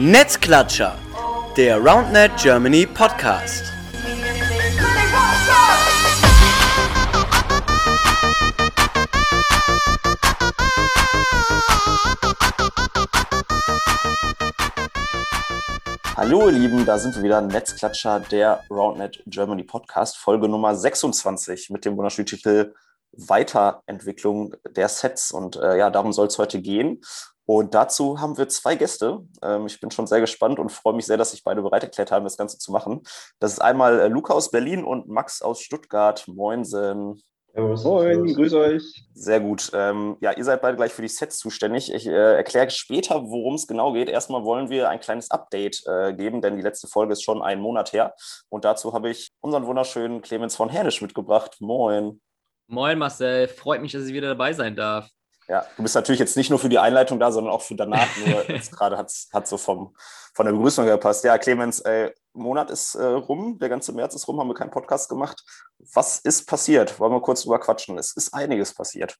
Netzklatscher, der RoundNet Germany Podcast. Hallo ihr Lieben, da sind wir wieder, Netzklatscher, der RoundNet Germany Podcast, Folge Nummer 26 mit dem wunderschönen Titel Weiterentwicklung der Sets. Und äh, ja, darum soll es heute gehen. Und dazu haben wir zwei Gäste. Ähm, ich bin schon sehr gespannt und freue mich sehr, dass sich beide bereit erklärt haben, das Ganze zu machen. Das ist einmal äh, Luca aus Berlin und Max aus Stuttgart. Moinsen. Moin, grüß euch. Sehr gut. Ähm, ja, ihr seid beide gleich für die Sets zuständig. Ich äh, erkläre später, worum es genau geht. Erstmal wollen wir ein kleines Update äh, geben, denn die letzte Folge ist schon einen Monat her. Und dazu habe ich unseren wunderschönen Clemens von Hernisch mitgebracht. Moin. Moin Marcel, freut mich, dass ich wieder dabei sein darf. Ja, du bist natürlich jetzt nicht nur für die Einleitung da, sondern auch für danach. Nur jetzt gerade hat es so vom, von der Begrüßung gepasst. Ja, Clemens, ey, Monat ist äh, rum, der ganze März ist rum, haben wir keinen Podcast gemacht. Was ist passiert? Wollen wir kurz drüber quatschen? Es ist einiges passiert.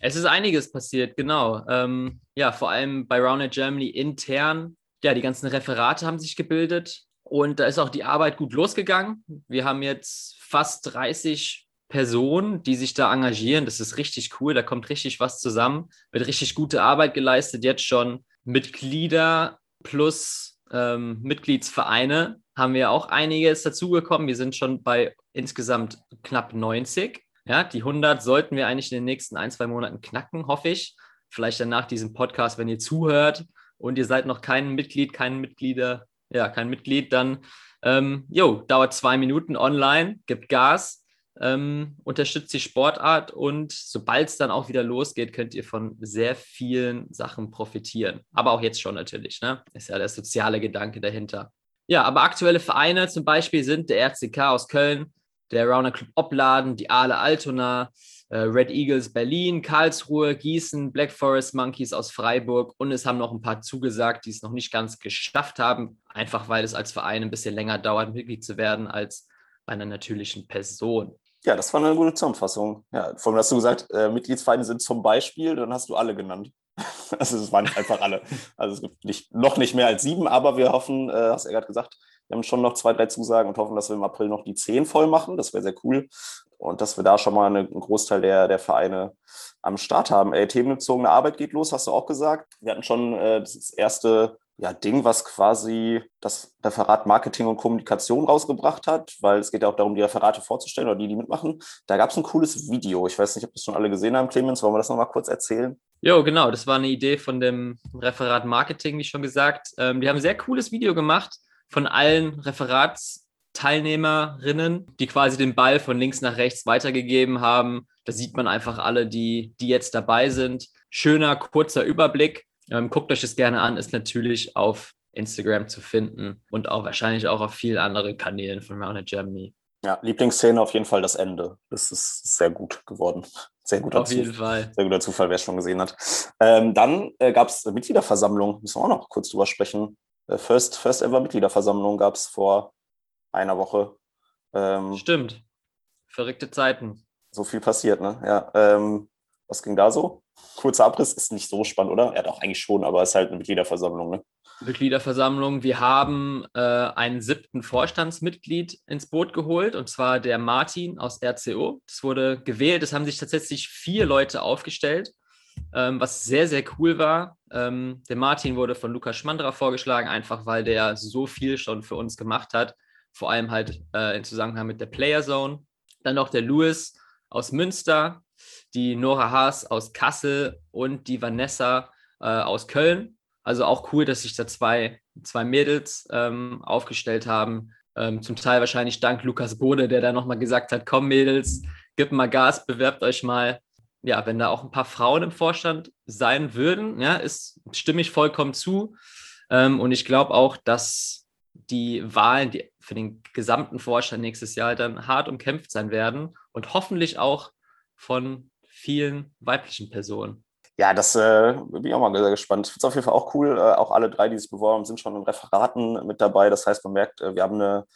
Es ist einiges passiert, genau. Ähm, ja, vor allem bei Roundnet Germany intern. Ja, die ganzen Referate haben sich gebildet und da ist auch die Arbeit gut losgegangen. Wir haben jetzt fast 30 Personen, die sich da engagieren. Das ist richtig cool. Da kommt richtig was zusammen. Wird richtig gute Arbeit geleistet. Jetzt schon Mitglieder plus ähm, Mitgliedsvereine haben wir auch einiges dazugekommen. Wir sind schon bei insgesamt knapp 90. Ja, die 100 sollten wir eigentlich in den nächsten ein, zwei Monaten knacken, hoffe ich. Vielleicht dann nach diesem Podcast, wenn ihr zuhört und ihr seid noch kein Mitglied, kein Mitglieder, ja, kein Mitglied, dann, ähm, dauert zwei Minuten online, gibt Gas ähm, unterstützt die Sportart und sobald es dann auch wieder losgeht, könnt ihr von sehr vielen Sachen profitieren. Aber auch jetzt schon natürlich, ne? Ist ja der soziale Gedanke dahinter. Ja, aber aktuelle Vereine zum Beispiel sind der RCK aus Köln, der Rauner Club Opladen, die Aale Altona, äh, Red Eagles Berlin, Karlsruhe, Gießen, Black Forest Monkeys aus Freiburg und es haben noch ein paar zugesagt, die es noch nicht ganz geschafft haben, einfach weil es als Verein ein bisschen länger dauert, Mitglied zu werden als bei einer natürlichen Person. Ja, das war eine gute Zusammenfassung. Ja, vor allem hast du gesagt, äh, Mitgliedsvereine sind zum Beispiel, dann hast du alle genannt. also es waren einfach alle. Also es gibt nicht, noch nicht mehr als sieben, aber wir hoffen, äh, hast du gerade gesagt, wir haben schon noch zwei, drei Zusagen und hoffen, dass wir im April noch die zehn voll machen. Das wäre sehr cool. Und dass wir da schon mal eine, einen Großteil der, der Vereine am Start haben. Ey, themenbezogene Arbeit geht los, hast du auch gesagt. Wir hatten schon äh, das erste ja, Ding, was quasi das Referat Marketing und Kommunikation rausgebracht hat, weil es geht ja auch darum, die Referate vorzustellen oder die, die mitmachen. Da gab es ein cooles Video. Ich weiß nicht, ob das schon alle gesehen haben, Clemens. Wollen wir das nochmal kurz erzählen? Jo, genau. Das war eine Idee von dem Referat Marketing, wie schon gesagt. Ähm, die haben ein sehr cooles Video gemacht von allen Referatsteilnehmerinnen, die quasi den Ball von links nach rechts weitergegeben haben. Da sieht man einfach alle, die, die jetzt dabei sind. Schöner, kurzer Überblick ähm, guckt euch das gerne an, ist natürlich auf Instagram zu finden und auch wahrscheinlich auch auf vielen anderen Kanälen von Rounded Germany. Ja, Lieblingsszene auf jeden Fall das Ende. Das ist sehr gut geworden. Sehr guter Auf jeden Fall. Sehr guter Zufall, wer es schon gesehen hat. Ähm, dann äh, gab es Mitgliederversammlung, müssen wir auch noch kurz drüber sprechen. Äh, First, First Ever Mitgliederversammlung gab es vor einer Woche. Ähm, Stimmt. Verrückte Zeiten. So viel passiert, ne? Ja. Ähm, was ging da so? Kurzer Abriss ist nicht so spannend, oder? Er hat auch eigentlich schon, aber es ist halt eine Mitgliederversammlung, ne? Mitgliederversammlung. Wir haben äh, einen siebten Vorstandsmitglied ins Boot geholt, und zwar der Martin aus RCO. Das wurde gewählt. Es haben sich tatsächlich vier Leute aufgestellt, ähm, was sehr, sehr cool war. Ähm, der Martin wurde von Lukas Schmandra vorgeschlagen, einfach weil der so viel schon für uns gemacht hat, vor allem halt äh, in Zusammenhang mit der Player Zone. Dann noch der Louis aus Münster, die Nora Haas aus Kassel und die Vanessa äh, aus Köln. Also auch cool, dass sich da zwei, zwei Mädels ähm, aufgestellt haben. Ähm, zum Teil wahrscheinlich dank Lukas Bode, der da nochmal gesagt hat, komm Mädels, gib mal Gas, bewerbt euch mal. Ja, wenn da auch ein paar Frauen im Vorstand sein würden, ja, ist, stimme ich vollkommen zu. Ähm, und ich glaube auch, dass die Wahlen die für den gesamten Vorstand nächstes Jahr dann hart umkämpft sein werden und hoffentlich auch von vielen weiblichen Personen. Ja, das äh, bin ich auch mal sehr gespannt. Ich finde es auf jeden Fall auch cool. Äh, auch alle drei, die sich beworben haben, sind schon in Referaten mit dabei. Das heißt, man merkt, äh, wir haben eine,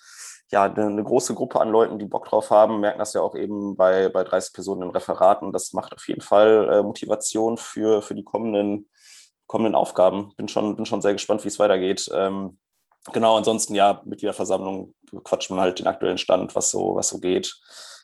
ja, eine, eine, große Gruppe an Leuten, die Bock drauf haben, merken das ja auch eben bei, bei 30 Personen in Referaten. Das macht auf jeden Fall äh, Motivation für, für die kommenden kommenden Aufgaben. Bin schon, bin schon sehr gespannt, wie es weitergeht. Ähm, genau, ansonsten ja, Mitgliederversammlung quatscht man halt den aktuellen Stand, was so, was so geht.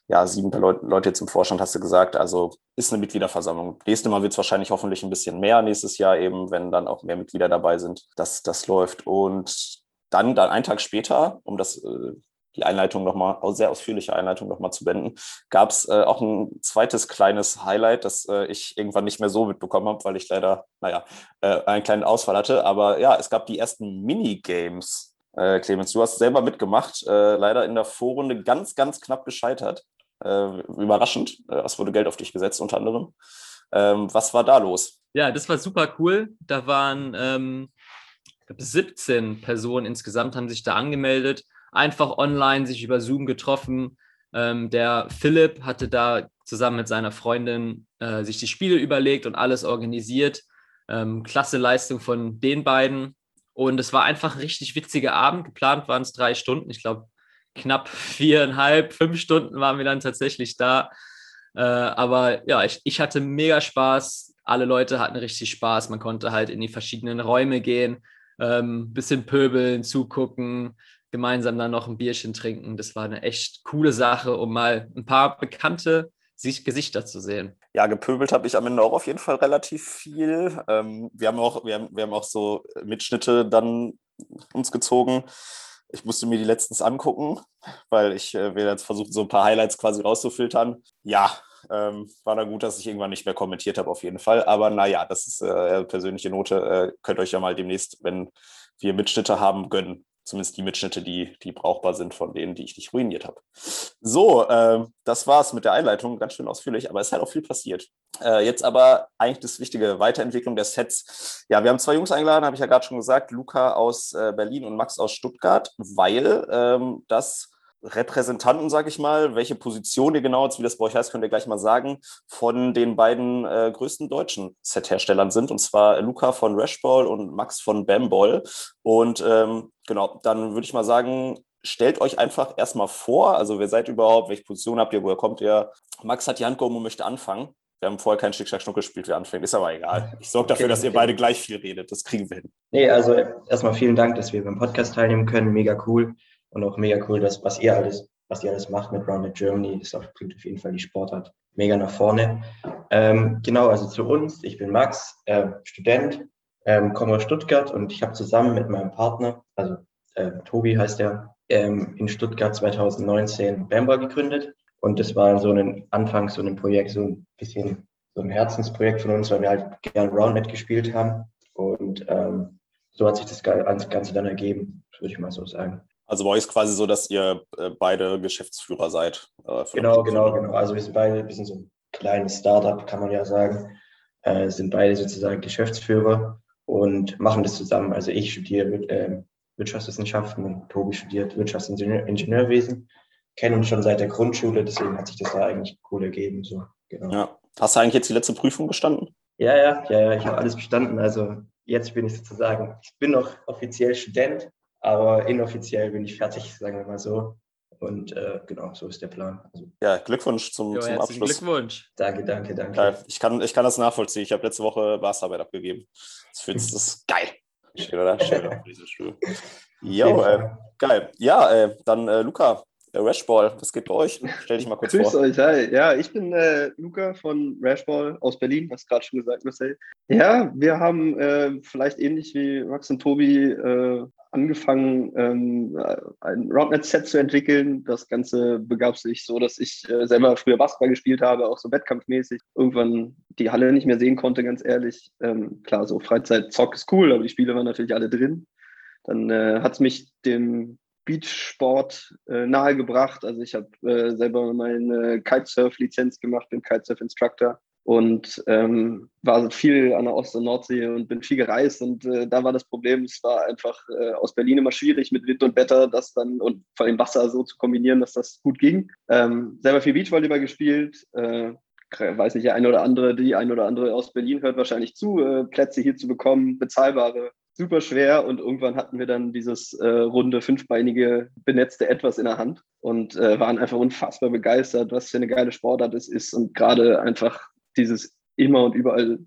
Ja, sieben Leute, jetzt im Vorstand, hast du gesagt. Also ist eine Mitgliederversammlung. Nächstes Mal wird es wahrscheinlich hoffentlich ein bisschen mehr nächstes Jahr eben, wenn dann auch mehr Mitglieder dabei sind, dass das läuft. Und dann, dann einen Tag später, um das äh, die Einleitung nochmal, sehr ausführliche Einleitung nochmal zu beenden, gab es äh, auch ein zweites kleines Highlight, das äh, ich irgendwann nicht mehr so mitbekommen habe, weil ich leider, naja, äh, einen kleinen Ausfall hatte. Aber ja, es gab die ersten Minigames. Äh, Clemens, du hast selber mitgemacht, äh, leider in der Vorrunde ganz, ganz knapp gescheitert. Äh, überraschend. es wurde Geld auf dich gesetzt, unter anderem. Ähm, was war da los? Ja, das war super cool. Da waren ähm, 17 Personen insgesamt, haben sich da angemeldet einfach online sich über Zoom getroffen. Ähm, der Philipp hatte da zusammen mit seiner Freundin äh, sich die Spiele überlegt und alles organisiert. Ähm, klasse Leistung von den beiden. Und es war einfach ein richtig witziger Abend. Geplant waren es drei Stunden. Ich glaube, knapp viereinhalb, fünf Stunden waren wir dann tatsächlich da. Äh, aber ja, ich, ich hatte mega Spaß. Alle Leute hatten richtig Spaß. Man konnte halt in die verschiedenen Räume gehen, ähm, bisschen pöbeln, zugucken, gemeinsam dann noch ein Bierchen trinken. Das war eine echt coole Sache, um mal ein paar bekannte Gesichter zu sehen. Ja, gepöbelt habe ich am Ende auch auf jeden Fall relativ viel. Ähm, wir, haben auch, wir, haben, wir haben auch so Mitschnitte dann uns gezogen. Ich musste mir die letztens angucken, weil ich äh, will jetzt versuchen, so ein paar Highlights quasi rauszufiltern. Ja, ähm, war da gut, dass ich irgendwann nicht mehr kommentiert habe, auf jeden Fall. Aber naja, das ist äh, persönliche Note. Äh, könnt euch ja mal demnächst, wenn wir Mitschnitte haben, gönnen zumindest die Mitschnitte, die, die brauchbar sind von denen, die ich nicht ruiniert habe. So, äh, das war's mit der Einleitung, ganz schön ausführlich, aber es ist halt auch viel passiert. Äh, jetzt aber eigentlich das wichtige Weiterentwicklung der Sets. Ja, wir haben zwei Jungs eingeladen, habe ich ja gerade schon gesagt, Luca aus äh, Berlin und Max aus Stuttgart, weil ähm, das Repräsentanten, sage ich mal, welche Position ihr genau, wie das bei euch heißt, könnt ihr gleich mal sagen, von den beiden äh, größten deutschen Set-Herstellern sind, und zwar Luca von Rashball und Max von Bamball. Und ähm, genau, dann würde ich mal sagen, stellt euch einfach erstmal vor, also wer seid überhaupt, welche Position habt ihr, woher kommt ihr? Max hat die Hand gehoben und möchte anfangen. Wir haben vorher keinen Schick-Schnack-Schnuck gespielt, wer anfängt. Ist aber egal. Ich sorge dafür, okay, dass ihr okay. beide gleich viel redet. Das kriegen wir hin. Nee, also erstmal vielen Dank, dass wir beim Podcast teilnehmen können. Mega cool. Und auch mega cool, dass was ihr alles, was ihr alles macht mit Rounded Germany, das bringt auf jeden Fall die Sportart mega nach vorne. Ähm, genau, also zu uns. Ich bin Max, äh, Student, ähm, komme aus Stuttgart und ich habe zusammen mit meinem Partner, also äh, Tobi heißt er, ähm, in Stuttgart 2019 Bamba gegründet. Und das war so ein Anfang, so ein Projekt, so ein bisschen so ein Herzensprojekt von uns, weil wir halt gerne Roundnet gespielt haben. Und ähm, so hat sich das Ganze dann ergeben, würde ich mal so sagen. Also bei euch ist quasi so, dass ihr äh, beide Geschäftsführer seid. Äh, genau, genau, genau. Also wir sind beide, wir sind so ein kleines Startup, kann man ja sagen, äh, sind beide sozusagen Geschäftsführer und machen das zusammen. Also ich studiere äh, Wirtschaftswissenschaften und Tobi studiert Wirtschaftsingenieurwesen. Kennen uns schon seit der Grundschule, deswegen hat sich das da eigentlich cool ergeben. So, genau. Ja. Hast du eigentlich jetzt die letzte Prüfung bestanden? Ja, ja, ja, ja, ich habe alles bestanden. Also jetzt bin ich sozusagen, ich bin noch offiziell Student, aber inoffiziell bin ich fertig, sagen wir mal so. Und äh, genau, so ist der Plan. Also, ja, Glückwunsch zum, jo, zum Abschluss. Glückwunsch. Danke, danke, danke. ich, kann, ich kann das nachvollziehen. Ich habe letzte Woche Masterarbeit abgegeben. Das findest das geil. Schön, oder? Schön auf diese Stuhl. Jo, äh, geil. Ja, äh, dann äh, Luca, Rashball, was geht bei euch? Stell dich mal kurz Grüß vor. euch, hi. Ja, ich bin äh, Luca von Rashball aus Berlin, hast gerade schon gesagt, Marcel. Ja, wir haben äh, vielleicht ähnlich wie Max und Tobi äh, angefangen, ähm, ein Roundnet-Set zu entwickeln. Das Ganze begab sich so, dass ich äh, selber früher Basketball gespielt habe, auch so wettkampfmäßig. Irgendwann die Halle nicht mehr sehen konnte, ganz ehrlich. Ähm, klar, so Freizeit-Zock ist cool, aber die Spiele waren natürlich alle drin. Dann äh, hat es mich dem Beachsport äh, nahegebracht. Also ich habe äh, selber meine Kitesurf-Lizenz gemacht, bin Kitesurf-Instructor und ähm, war viel an der Ost- und Nordsee und bin viel gereist und äh, da war das Problem, es war einfach äh, aus Berlin immer schwierig mit Wind und Wetter, das dann und vor allem Wasser so zu kombinieren, dass das gut ging. Ähm, selber viel Beachvolleyball gespielt, äh, weiß nicht, der eine oder andere, die ein oder andere aus Berlin hört wahrscheinlich zu, äh, Plätze hier zu bekommen, bezahlbare, super schwer und irgendwann hatten wir dann dieses äh, runde, fünfbeinige, benetzte Etwas in der Hand und äh, waren einfach unfassbar begeistert, was für eine geile Sportart es ist und gerade einfach dieses immer und überall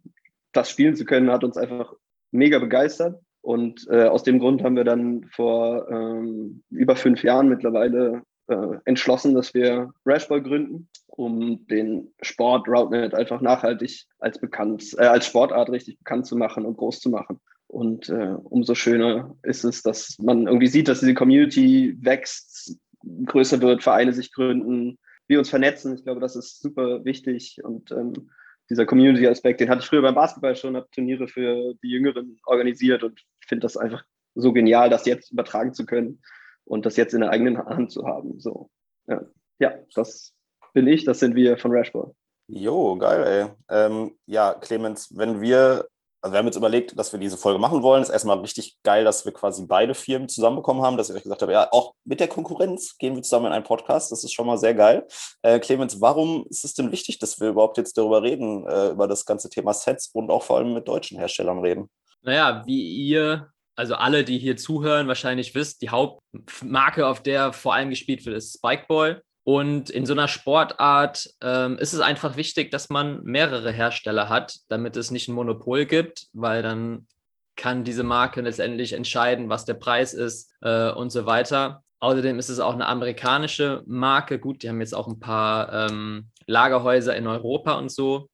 das spielen zu können, hat uns einfach mega begeistert. Und äh, aus dem Grund haben wir dann vor ähm, über fünf Jahren mittlerweile äh, entschlossen, dass wir Rashball gründen, um den Sport Routenet einfach nachhaltig als bekannt, äh, als Sportart richtig bekannt zu machen und groß zu machen. Und äh, umso schöner ist es, dass man irgendwie sieht, dass diese Community wächst, größer wird, Vereine sich gründen, wir uns vernetzen. Ich glaube, das ist super wichtig. Und ähm, dieser Community-Aspekt, den hatte ich früher beim Basketball schon, habe Turniere für die Jüngeren organisiert und finde das einfach so genial, das jetzt übertragen zu können und das jetzt in der eigenen Hand zu haben. So, ja, ja das bin ich, das sind wir von Rashball. Jo, geil, ey. Ähm, ja, Clemens, wenn wir also wir haben jetzt überlegt, dass wir diese Folge machen wollen. Es ist erstmal richtig geil, dass wir quasi beide Firmen zusammenbekommen haben, dass ich euch gesagt habe, ja, auch mit der Konkurrenz gehen wir zusammen in einen Podcast. Das ist schon mal sehr geil. Äh, Clemens, warum ist es denn wichtig, dass wir überhaupt jetzt darüber reden, äh, über das ganze Thema Sets und auch vor allem mit deutschen Herstellern reden? Naja, wie ihr, also alle, die hier zuhören, wahrscheinlich wisst, die Hauptmarke, auf der vor allem gespielt wird, ist Spikeball. Und in so einer Sportart ähm, ist es einfach wichtig, dass man mehrere Hersteller hat, damit es nicht ein Monopol gibt, weil dann kann diese Marke letztendlich entscheiden, was der Preis ist äh, und so weiter. Außerdem ist es auch eine amerikanische Marke. Gut, die haben jetzt auch ein paar ähm, Lagerhäuser in Europa und so.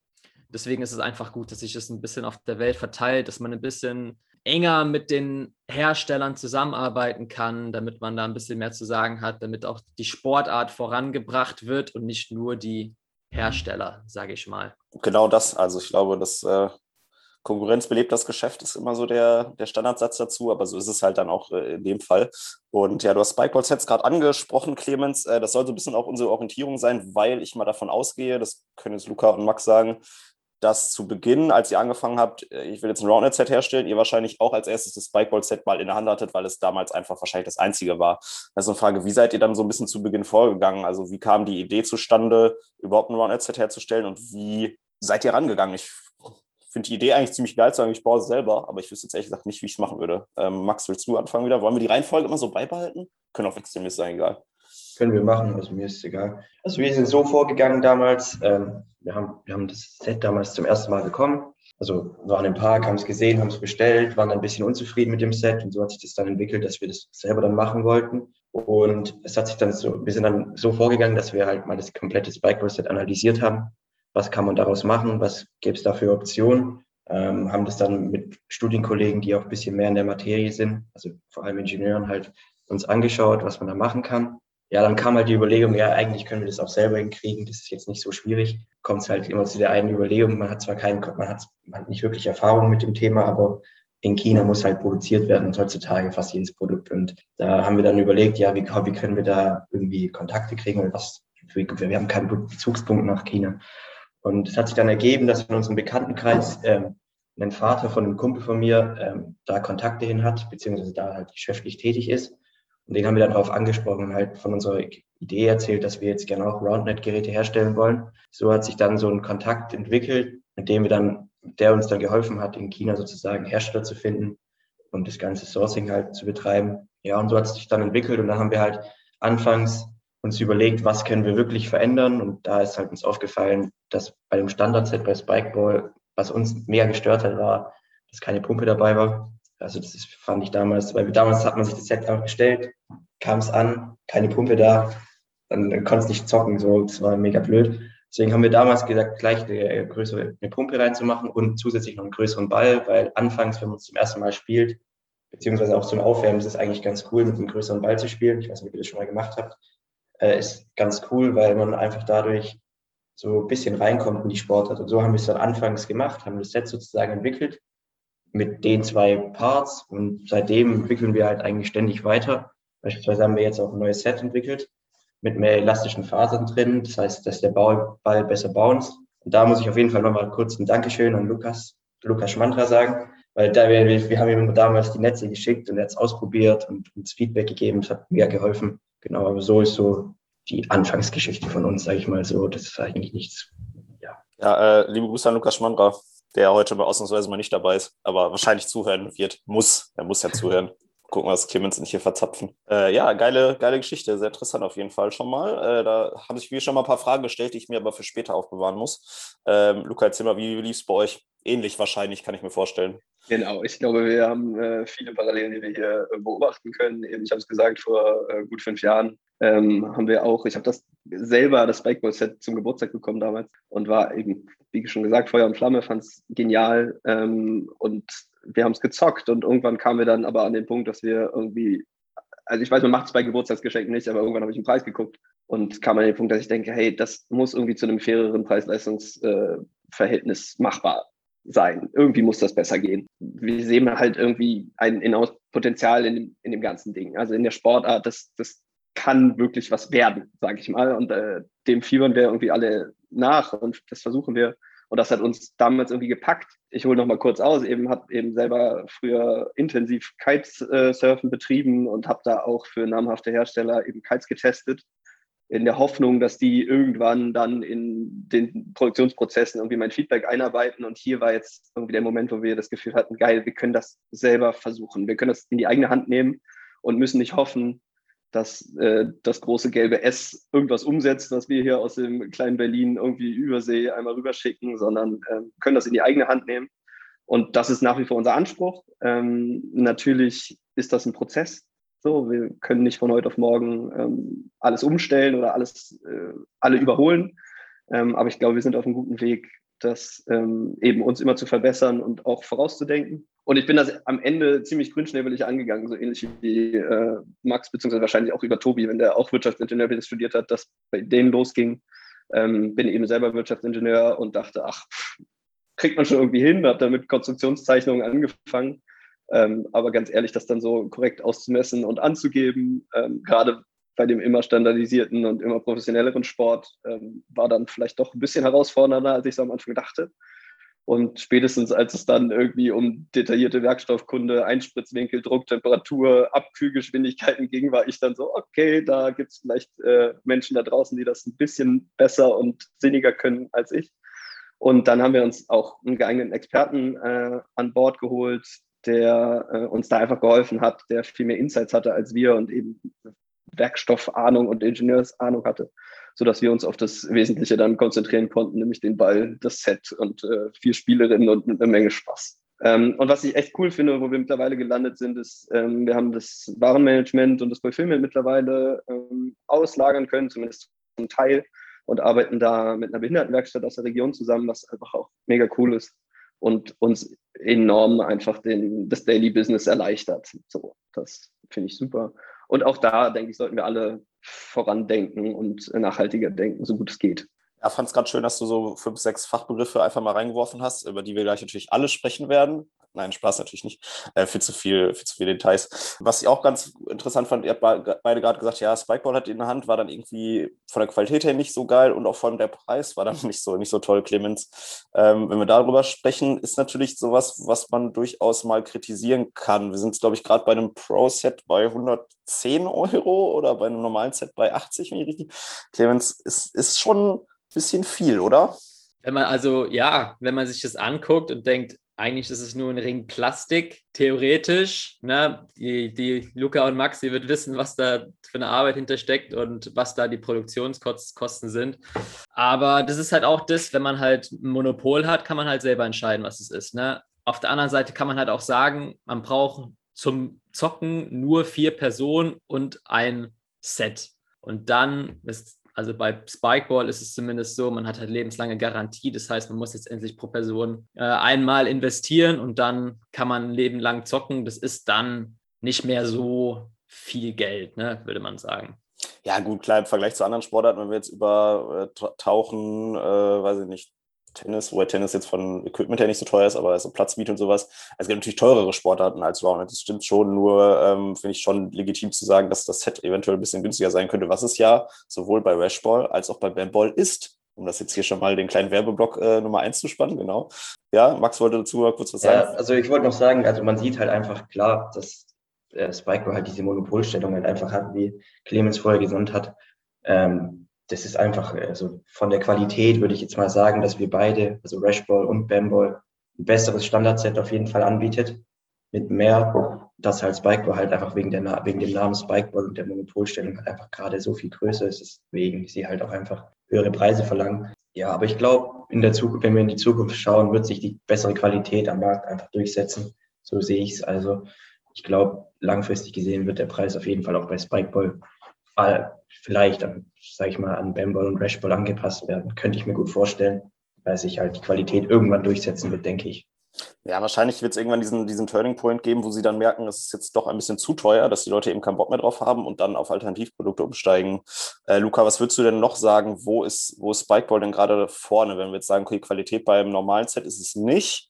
Deswegen ist es einfach gut, dass sich das ein bisschen auf der Welt verteilt, dass man ein bisschen enger mit den Herstellern zusammenarbeiten kann, damit man da ein bisschen mehr zu sagen hat, damit auch die Sportart vorangebracht wird und nicht nur die Hersteller, sage ich mal. Genau das. Also ich glaube, dass äh, Konkurrenz belebt das Geschäft, ist immer so der, der Standardsatz dazu, aber so ist es halt dann auch äh, in dem Fall. Und ja, du hast Spikeball-Sets gerade angesprochen, Clemens. Äh, das soll so ein bisschen auch unsere Orientierung sein, weil ich mal davon ausgehe, das können jetzt Luca und Max sagen, dass zu Beginn, als ihr angefangen habt, äh, ich will jetzt ein Roundnet-Set herstellen, ihr wahrscheinlich auch als erstes das Spikeball-Set mal in der Hand hattet, weil es damals einfach wahrscheinlich das einzige war. Also eine Frage, wie seid ihr dann so ein bisschen zu Beginn vorgegangen? Also wie kam die Idee zustande, überhaupt ein Roundnet-Set herzustellen und wie seid ihr rangegangen? Ich finde die Idee eigentlich ziemlich geil zu sagen, ich baue es selber, aber ich wüsste jetzt ehrlich gesagt nicht, wie ich es machen würde. Ähm, Max, willst du anfangen wieder? Wollen wir die Reihenfolge immer so beibehalten? Können auch wechseln, ist egal. Können wir machen, also mir ist es egal. Also wir sind so vorgegangen damals, ähm, wir, haben, wir haben das Set damals zum ersten Mal bekommen. Also waren im Park, haben es gesehen, haben es bestellt, waren ein bisschen unzufrieden mit dem Set und so hat sich das dann entwickelt, dass wir das selber dann machen wollten. Und es hat sich dann so, wir sind dann so vorgegangen, dass wir halt mal das komplette Spike-Set analysiert haben. Was kann man daraus machen? Was gäbe es da für Optionen? Ähm, haben das dann mit Studienkollegen, die auch ein bisschen mehr in der Materie sind, also vor allem Ingenieuren halt, uns angeschaut, was man da machen kann ja, dann kam halt die Überlegung, ja, eigentlich können wir das auch selber hinkriegen, das ist jetzt nicht so schwierig. Kommt es halt immer zu der einen Überlegung, man hat zwar keinen, man hat, man hat nicht wirklich Erfahrung mit dem Thema, aber in China muss halt produziert werden heutzutage fast jedes Produkt. Und da haben wir dann überlegt, ja, wie, wie können wir da irgendwie Kontakte kriegen und was, wir haben keinen Bezugspunkt nach China. Und es hat sich dann ergeben, dass in unserem Bekanntenkreis ähm, ein Vater von einem Kumpel von mir ähm, da Kontakte hin hat, beziehungsweise da halt geschäftlich tätig ist. Und den haben wir dann darauf angesprochen und halt von unserer Idee erzählt, dass wir jetzt gerne auch RoundNet-Geräte herstellen wollen. So hat sich dann so ein Kontakt entwickelt, mit dem wir dann, der uns dann geholfen hat, in China sozusagen Hersteller zu finden und das ganze Sourcing halt zu betreiben. Ja, und so hat es sich dann entwickelt und dann haben wir halt anfangs uns überlegt, was können wir wirklich verändern und da ist halt uns aufgefallen, dass bei dem Standardset bei Spikeball, was uns mega gestört hat, war, dass keine Pumpe dabei war. Also das ist, fand ich damals, weil damals hat man sich das Set einfach bestellt, kam es an, keine Pumpe da, dann, dann konnte es nicht zocken, so, das war mega blöd. Deswegen haben wir damals gesagt, gleich eine größere eine Pumpe reinzumachen und zusätzlich noch einen größeren Ball, weil anfangs, wenn man es zum ersten Mal spielt, beziehungsweise auch zum Aufwärmen, ist es eigentlich ganz cool, mit einem größeren Ball zu spielen. Ich weiß nicht, ob ihr das schon mal gemacht habt. Äh, ist ganz cool, weil man einfach dadurch so ein bisschen reinkommt in die Sportart. Und so haben wir es dann anfangs gemacht, haben das Set sozusagen entwickelt mit den zwei Parts und seitdem entwickeln wir halt eigentlich ständig weiter. Beispielsweise haben wir jetzt auch ein neues Set entwickelt mit mehr elastischen Fasern drin. Das heißt, dass der Ball besser bounced. Und da muss ich auf jeden Fall nochmal kurz ein Dankeschön an Lukas, Lukas Schmandra sagen, weil da wir, wir haben ihm damals die Netze geschickt und er hat es ausprobiert und uns Feedback gegeben. Das hat mir geholfen. Genau, aber so ist so die Anfangsgeschichte von uns, sage ich mal so. Das ist eigentlich nichts. Ja, ja äh, liebe Grüße an Lukas Schmandra der heute mal ausnahmsweise mal nicht dabei ist, aber wahrscheinlich zuhören wird, muss. Er muss ja zuhören. Gucken, was Clemens nicht hier verzapfen. Äh, ja, geile, geile Geschichte, sehr interessant auf jeden Fall schon mal. Äh, da haben sich wie schon mal ein paar Fragen gestellt, die ich mir aber für später aufbewahren muss. Ähm, Luca, erzähl mal, wie lief es bei euch? Ähnlich wahrscheinlich, kann ich mir vorstellen. Genau, ich glaube, wir haben äh, viele Parallelen, die wir hier äh, beobachten können. Eben, ich habe es gesagt, vor äh, gut fünf Jahren ähm, haben wir auch, ich habe das selber, das Spikeball-Set zum Geburtstag bekommen damals und war eben, wie schon gesagt, Feuer und Flamme, fand es genial ähm, und wir haben es gezockt und irgendwann kamen wir dann aber an den Punkt, dass wir irgendwie, also ich weiß, man macht es bei Geburtstagsgeschenken nicht, aber irgendwann habe ich einen Preis geguckt und kam an den Punkt, dass ich denke, hey, das muss irgendwie zu einem faireren Preis-Leistungs-Verhältnis machbar sein. Irgendwie muss das besser gehen. Wir sehen halt irgendwie ein enormes Potenzial in dem, in dem ganzen Ding. Also in der Sportart, das, das kann wirklich was werden, sage ich mal. Und äh, dem fiebern wir irgendwie alle nach und das versuchen wir. Und das hat uns damals irgendwie gepackt. Ich hole noch mal kurz aus. Eben habe eben selber früher intensiv Kitesurfen betrieben und habe da auch für namhafte Hersteller eben Kites getestet in der Hoffnung, dass die irgendwann dann in den Produktionsprozessen irgendwie mein Feedback einarbeiten. Und hier war jetzt irgendwie der Moment, wo wir das Gefühl hatten, geil, wir können das selber versuchen. Wir können das in die eigene Hand nehmen und müssen nicht hoffen, dass äh, das große gelbe S irgendwas umsetzt, was wir hier aus dem kleinen Berlin irgendwie übersee einmal rüberschicken, sondern äh, können das in die eigene Hand nehmen. Und das ist nach wie vor unser Anspruch. Ähm, natürlich ist das ein Prozess. So, wir können nicht von heute auf morgen ähm, alles umstellen oder alles äh, alle überholen. Ähm, aber ich glaube, wir sind auf einem guten Weg, das ähm, eben uns immer zu verbessern und auch vorauszudenken. Und ich bin das am Ende ziemlich grünschnäbelig angegangen, so ähnlich wie äh, Max, beziehungsweise wahrscheinlich auch über Tobi, wenn der auch Wirtschaftsingenieur studiert hat, dass bei denen losging. Ähm, bin eben selber Wirtschaftsingenieur und dachte, ach, kriegt man schon irgendwie hin, habe dann mit Konstruktionszeichnungen angefangen. Ähm, aber ganz ehrlich, das dann so korrekt auszumessen und anzugeben, ähm, gerade bei dem immer standardisierten und immer professionelleren Sport, ähm, war dann vielleicht doch ein bisschen herausfordernder, als ich es am Anfang dachte. Und spätestens als es dann irgendwie um detaillierte Werkstoffkunde, Einspritzwinkel, Druck, Temperatur, Abkühlgeschwindigkeiten ging, war ich dann so, okay, da gibt es vielleicht äh, Menschen da draußen, die das ein bisschen besser und sinniger können als ich. Und dann haben wir uns auch einen geeigneten Experten äh, an Bord geholt, der äh, uns da einfach geholfen hat, der viel mehr Insights hatte als wir und eben Werkstoffahnung und Ingenieursahnung hatte sodass wir uns auf das Wesentliche dann konzentrieren konnten, nämlich den Ball, das Set und äh, vier Spielerinnen und eine Menge Spaß. Ähm, und was ich echt cool finde, wo wir mittlerweile gelandet sind, ist, ähm, wir haben das Warenmanagement und das Fulfillment mittlerweile ähm, auslagern können, zumindest zum Teil, und arbeiten da mit einer Behindertenwerkstatt aus der Region zusammen, was einfach auch mega cool ist und uns enorm einfach den, das Daily Business erleichtert. So, das finde ich super. Und auch da, denke ich, sollten wir alle vorandenken und nachhaltiger denken, so gut es geht. Ja, fand es gerade schön, dass du so fünf, sechs Fachbegriffe einfach mal reingeworfen hast, über die wir gleich natürlich alle sprechen werden. Nein, Spaß natürlich nicht. Äh, viel zu viel, viel zu viele Details. Was ich auch ganz interessant fand, ihr habt beide gerade gesagt, ja, Spikeball hat in der Hand, war dann irgendwie von der Qualität her nicht so geil und auch vor allem der Preis war dann nicht so, nicht so toll, Clemens. Ähm, wenn wir darüber sprechen, ist natürlich sowas, was man durchaus mal kritisieren kann. Wir sind, glaube ich, gerade bei einem Pro-Set bei 110 Euro oder bei einem normalen Set bei 80, wenn ich richtig. Clemens, ist, ist schon ein bisschen viel, oder? Wenn man also, ja, wenn man sich das anguckt und denkt, eigentlich ist es nur ein Ring Plastik, theoretisch. Ne? Die, die Luca und Max, ihr wird wissen, was da für eine Arbeit hintersteckt und was da die Produktionskosten sind. Aber das ist halt auch das, wenn man halt ein Monopol hat, kann man halt selber entscheiden, was es ist. Ne? Auf der anderen Seite kann man halt auch sagen, man braucht zum Zocken nur vier Personen und ein Set. Und dann ist also bei Spikeball ist es zumindest so, man hat halt lebenslange Garantie. Das heißt, man muss jetzt endlich pro Person äh, einmal investieren und dann kann man ein Leben lang zocken. Das ist dann nicht mehr so viel Geld, ne, würde man sagen. Ja, gut, klar, im Vergleich zu anderen Sportarten, wenn wir jetzt über äh, Tauchen, äh, weiß ich nicht, Tennis, wobei Tennis jetzt von Equipment her nicht so teuer ist, aber also Platzmiete und sowas. Es gibt natürlich teurere Sportarten als Roundnet. Das stimmt schon, nur ähm, finde ich schon legitim zu sagen, dass das Set eventuell ein bisschen günstiger sein könnte, was es ja sowohl bei Rashball als auch bei Bandball ist. Um das jetzt hier schon mal den kleinen Werbeblock äh, Nummer eins zu spannen, genau. Ja, Max wollte dazu mal kurz was sagen. Ja, also ich wollte noch sagen, also man sieht halt einfach klar, dass äh, Spike halt diese Monopolstellung halt einfach hat, wie Clemens vorher gesund hat. Ähm, das ist einfach, also von der Qualität würde ich jetzt mal sagen, dass wir beide, also Rashball und Bamball, ein besseres Standardset auf jeden Fall anbietet. Mit mehr dass halt Spikeball halt einfach wegen, der, wegen dem Namen Spikeball und der Monopolstellung halt einfach gerade so viel größer ist, deswegen sie halt auch einfach höhere Preise verlangen. Ja, aber ich glaube, wenn wir in die Zukunft schauen, wird sich die bessere Qualität am Markt einfach durchsetzen. So sehe ich es. Also ich glaube, langfristig gesehen wird der Preis auf jeden Fall auch bei Spikeball vielleicht, sage ich mal, an Bamball und Rashball angepasst werden. Könnte ich mir gut vorstellen, weil sich halt die Qualität irgendwann durchsetzen wird, denke ich. Ja, wahrscheinlich wird es irgendwann diesen, diesen Turning Point geben, wo sie dann merken, es ist jetzt doch ein bisschen zu teuer, dass die Leute eben keinen Bock mehr drauf haben und dann auf Alternativprodukte umsteigen. Äh, Luca, was würdest du denn noch sagen? Wo ist, wo ist Spikeball denn gerade vorne? Wenn wir jetzt sagen, okay, Qualität beim normalen Set ist es nicht.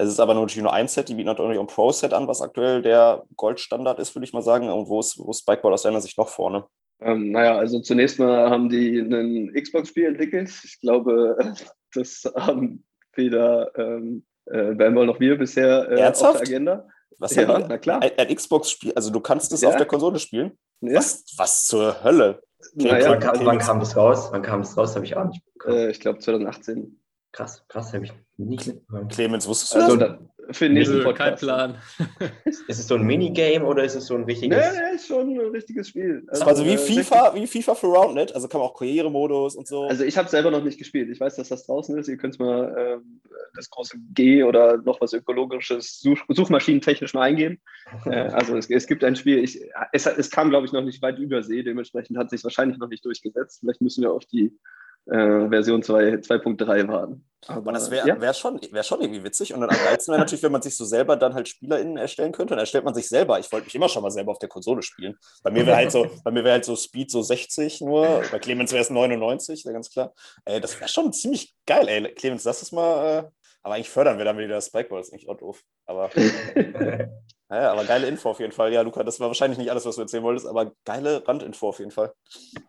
Es ist aber natürlich nur ein Set, die bieten natürlich auch ein Pro-Set an, was aktuell der Goldstandard ist, würde ich mal sagen. Und wo ist, wo ist Spikeball aus deiner Sicht noch vorne? Ähm, naja, also zunächst mal haben die ein Xbox-Spiel entwickelt. Ich glaube, das haben weder ähm, äh, Bamball noch wir bisher äh, auf der Agenda. Was ja, denn? na klar. Ein, ein Xbox-Spiel, also du kannst es ja. auf der Konsole spielen? Ja. Was, was zur Hölle? Naja, wann, kam, wann kam das raus? Wann kam das raus? Habe ich auch nicht bekommen. Äh, ich glaube 2018. Krass, krass, habe ich nicht mitbekommen. Clemens, wusstest du also, das? Da, für den nächsten Podcast. Kein Plan. ist es so ein Minigame oder ist es so ein richtiges? Nee, nee, ist schon ein richtiges Spiel. Also, also wie, äh, FIFA, wie FIFA für Roundnet, also kann man auch Karrieremodus und so. Also ich habe selber noch nicht gespielt. Ich weiß, dass das draußen ist. Ihr könnt mal äh, das große G oder noch was ökologisches Such Suchmaschinentechnisch mal eingeben. äh, also es, es, gibt ein Spiel, ich, es, es kam glaube ich noch nicht weit über See, dementsprechend hat sich wahrscheinlich noch nicht durchgesetzt. Vielleicht müssen wir auf die äh, Version 2.3 warten. Aber das wäre ja. wär schon, wär schon irgendwie witzig. Und dann am geilsten wäre natürlich, wenn man sich so selber dann halt SpielerInnen erstellen könnte. Und dann erstellt man sich selber. Ich wollte mich immer schon mal selber auf der Konsole spielen. Bei mir wäre halt so, bei mir wäre halt so Speed so 60 nur. Bei Clemens wäre es 99, ja ganz klar. Ey, das wäre schon ziemlich geil, ey. Clemens, lass es mal. Äh, aber eigentlich fördern wir dann wieder das Spikeball, das ist eigentlich auch doof. Aber Ja, aber geile Info auf jeden Fall. Ja, Luca, das war wahrscheinlich nicht alles, was du erzählen wolltest, aber geile Randinfo auf jeden Fall.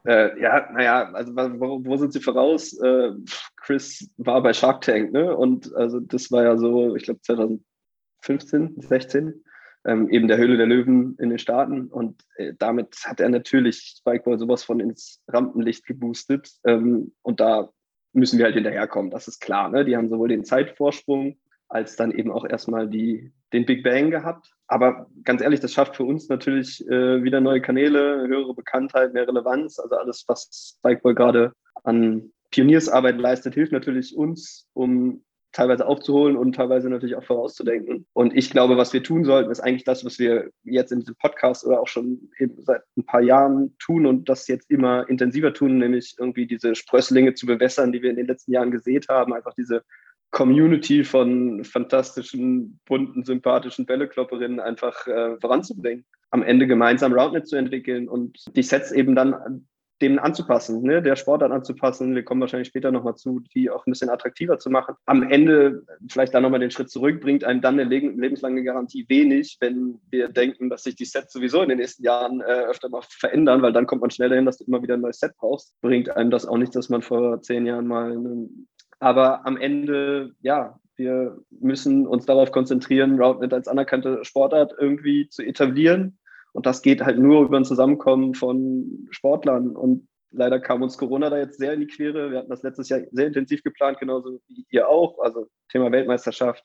Äh, ja, naja, also wo, wo, sind sie voraus? Äh, Chris war bei Shark Tank, ne? Und also das war ja so, ich glaube 2015, 16, ähm, eben der Höhle der Löwen in den Staaten. Und äh, damit hat er natürlich Spikeball sowas von ins Rampenlicht geboostet. Ähm, und da müssen wir halt hinterherkommen, das ist klar. Ne? Die haben sowohl den Zeitvorsprung als dann eben auch erstmal die, den Big Bang gehabt. Aber ganz ehrlich, das schafft für uns natürlich äh, wieder neue Kanäle, höhere Bekanntheit, mehr Relevanz. Also alles, was Spikeball gerade an Pioniersarbeit leistet, hilft natürlich uns, um teilweise aufzuholen und teilweise natürlich auch vorauszudenken. Und ich glaube, was wir tun sollten, ist eigentlich das, was wir jetzt in diesem Podcast oder auch schon eben seit ein paar Jahren tun und das jetzt immer intensiver tun, nämlich irgendwie diese Sprösslinge zu bewässern, die wir in den letzten Jahren gesät haben, einfach diese Community von fantastischen, bunten, sympathischen Bälleklopperinnen einfach äh, voranzubringen. Am Ende gemeinsam Roundnet zu entwickeln und die Sets eben dann dem anzupassen, ne? der Sportart anzupassen. Wir kommen wahrscheinlich später nochmal zu, die auch ein bisschen attraktiver zu machen. Am Ende, vielleicht dann nochmal den Schritt zurück, bringt einem dann eine lebenslange Garantie wenig, wenn wir denken, dass sich die Sets sowieso in den nächsten Jahren äh, öfter mal verändern, weil dann kommt man schneller hin, dass du immer wieder ein neues Set brauchst. Bringt einem das auch nicht, dass man vor zehn Jahren mal einen aber am Ende, ja, wir müssen uns darauf konzentrieren, Roundnet als anerkannte Sportart irgendwie zu etablieren. Und das geht halt nur über ein Zusammenkommen von Sportlern. Und leider kam uns Corona da jetzt sehr in die Quere. Wir hatten das letztes Jahr sehr intensiv geplant, genauso wie ihr auch. Also Thema Weltmeisterschaft,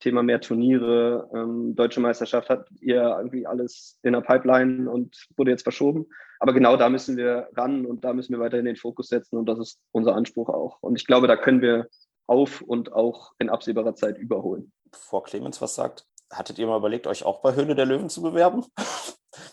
Thema mehr Turniere, ähm, deutsche Meisterschaft hat ihr irgendwie alles in der Pipeline und wurde jetzt verschoben. Aber genau da müssen wir ran und da müssen wir weiterhin den Fokus setzen und das ist unser Anspruch auch. Und ich glaube, da können wir auf und auch in absehbarer Zeit überholen. Bevor Clemens was sagt, hattet ihr mal überlegt, euch auch bei Höhle der Löwen zu bewerben?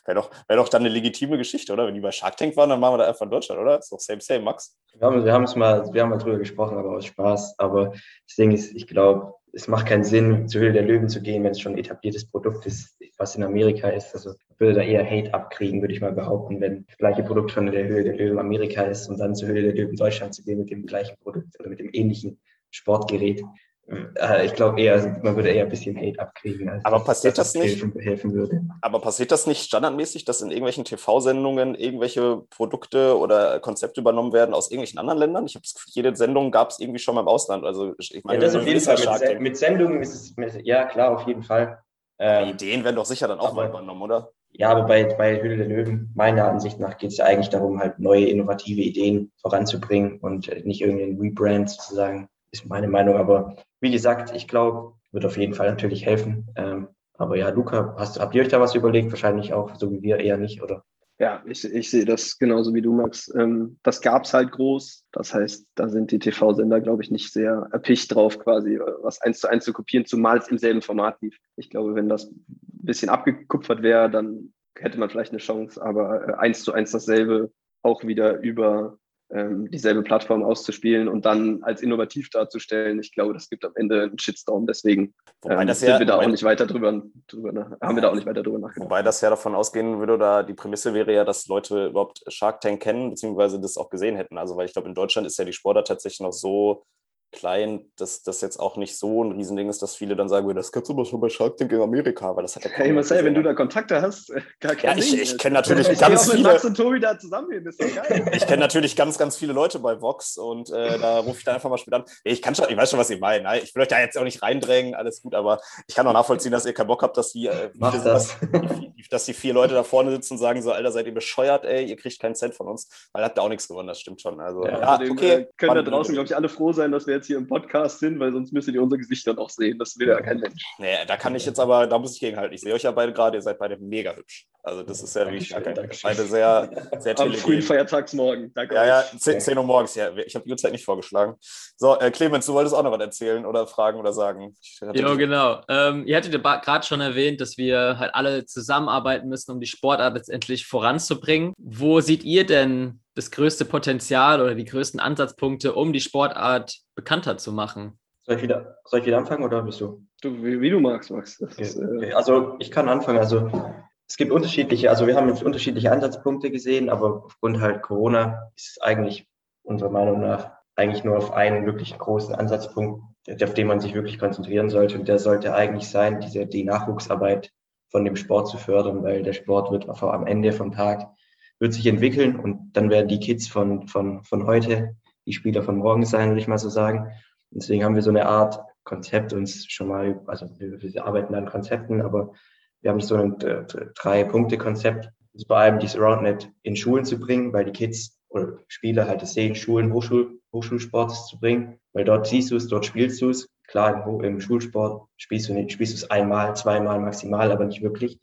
Wäre doch, wär doch dann eine legitime Geschichte, oder? Wenn die bei Shark Tank waren, dann machen wir da einfach in Deutschland, oder? Ist doch same, same, Max. Wir haben, wir haben es mal, wir haben mal drüber gesprochen, aber aus Spaß. Aber das Ding ist, ich glaube, es macht keinen Sinn, zur Höhle der Löwen zu gehen, wenn es schon ein etabliertes Produkt ist, was in Amerika ist. Also würde da eher Hate abkriegen, würde ich mal behaupten, wenn das gleiche Produkt von der Höhle der Löwen Amerika ist und dann zur Höhle der Löwen Deutschland zu gehen mit dem gleichen Produkt oder mit dem ähnlichen Sportgerät. Äh, ich glaube eher, man würde eher ein bisschen Hate abkriegen. aber passiert das, das nicht? Helfen, helfen würde. Aber passiert das nicht standardmäßig, dass in irgendwelchen TV-Sendungen irgendwelche Produkte oder Konzepte übernommen werden aus irgendwelchen anderen Ländern? Ich habe das Gefühl, jede Sendung gab es irgendwie schon mal im Ausland. Also ich meine, ja, das auf jeden Fall. Mit, mit, Sendungen ist es, mit, ja klar, auf jeden Fall. Ähm, Ideen werden doch sicher dann auch aber, mal übernommen, oder? Ja, aber bei, bei Höhle der Löwen, meiner Ansicht nach, geht es ja eigentlich darum, halt neue, innovative Ideen voranzubringen und nicht irgendeinen Rebrand sozusagen, ist meine Meinung. Aber wie gesagt, ich glaube, wird auf jeden Fall natürlich helfen. Ähm, Aber ja, Luca, hast, habt ihr euch da was überlegt? Wahrscheinlich auch, so wie wir eher nicht, oder? Ja, ich, ich sehe das genauso wie du, Max. Ähm, das gab es halt groß. Das heißt, da sind die TV-Sender, glaube ich, nicht sehr erpicht drauf, quasi was eins zu eins zu kopieren, zumal es im selben Format lief. Ich glaube, wenn das ein bisschen abgekupfert wäre, dann hätte man vielleicht eine Chance, aber äh, eins zu eins dasselbe auch wieder über ähm, dieselbe Plattform auszuspielen und dann als innovativ darzustellen. Ich glaube, das gibt am Ende einen Shitstorm. Deswegen ähm, sind ja, wir da auch nicht weiter drüber, drüber haben wir da auch nicht weiter drüber nachgedacht. Wobei das ja davon ausgehen würde, oder die Prämisse wäre ja, dass Leute überhaupt Shark Tank kennen, beziehungsweise das auch gesehen hätten. Also, weil ich glaube, in Deutschland ist ja die Sportart tatsächlich noch so klein, dass das jetzt auch nicht so ein Riesending ist, dass viele dann sagen, das kannst du aber schon bei Shark Tank in Amerika, weil das hat ja Hey Marcel, wenn du da Kontakte hast, äh, gar kein Ja, ich, ich kenne natürlich ich ganz viele. Max und Tobi da zusammen ist doch geil. ich kenne natürlich ganz, ganz viele Leute bei Vox und äh, da rufe ich dann einfach mal später an. Ich kann schon, ich weiß schon, was ihr meint. Nein, ich will euch da jetzt auch nicht reindrängen, alles gut, aber ich kann auch nachvollziehen, dass ihr keinen Bock habt, dass die, äh, das. Dass, dass die vier Leute da vorne sitzen und sagen so, Alter, seid ihr bescheuert, ey, ihr kriegt keinen Cent von uns, weil habt ihr auch nichts gewonnen, das stimmt schon. Also, ja, ja okay. Äh, können da draußen, glaube ich, alle froh sein, dass wir jetzt hier im Podcast sind, weil sonst müsstet ihr unser Gesicht dann auch sehen. Das will ja kein Mensch. Nee, da kann ich jetzt aber, da muss ich gegenhalten. Ich sehe euch ja beide gerade, ihr seid beide mega hübsch. Also das ist ja wirklich beide sehr, sehr Am frühen Feiertagsmorgen. Danke ja, ja, 10, 10 Uhr morgens. Ja, ich habe die Uhrzeit nicht vorgeschlagen. So, äh, Clemens, du wolltest auch noch was erzählen oder fragen oder sagen? Ja, genau. Ähm, ihr hattet ja gerade schon erwähnt, dass wir halt alle zusammenarbeiten müssen, um die Sportart letztendlich voranzubringen. Wo seht ihr denn das größte Potenzial oder die größten Ansatzpunkte, um die Sportart bekannter zu machen? Soll ich wieder, soll ich wieder anfangen oder bist du? du wie, wie du magst, Max. Okay. Ist, äh also ich kann anfangen. Also es gibt unterschiedliche, also wir haben jetzt unterschiedliche Ansatzpunkte gesehen, aber aufgrund halt Corona ist es eigentlich unserer Meinung nach eigentlich nur auf einen wirklich großen Ansatzpunkt, auf den man sich wirklich konzentrieren sollte. Und der sollte eigentlich sein, diese, die Nachwuchsarbeit von dem Sport zu fördern, weil der Sport wird am Ende vom Tag wird sich entwickeln und dann werden die Kids von, von, von heute die Spieler von morgen sein, würde ich mal so sagen. Deswegen haben wir so eine Art Konzept uns schon mal, also wir, wir arbeiten an Konzepten, aber wir haben so ein äh, Drei-Punkte-Konzept, vor allem dieses Roundnet in Schulen zu bringen, weil die Kids oder Spieler halt das sehen, Schulen, Hochschul, Hochschulsport zu bringen, weil dort siehst du es, dort spielst du es. Klar, im, Schulsport spielst du nicht, spielst du es einmal, zweimal maximal, aber nicht wirklich.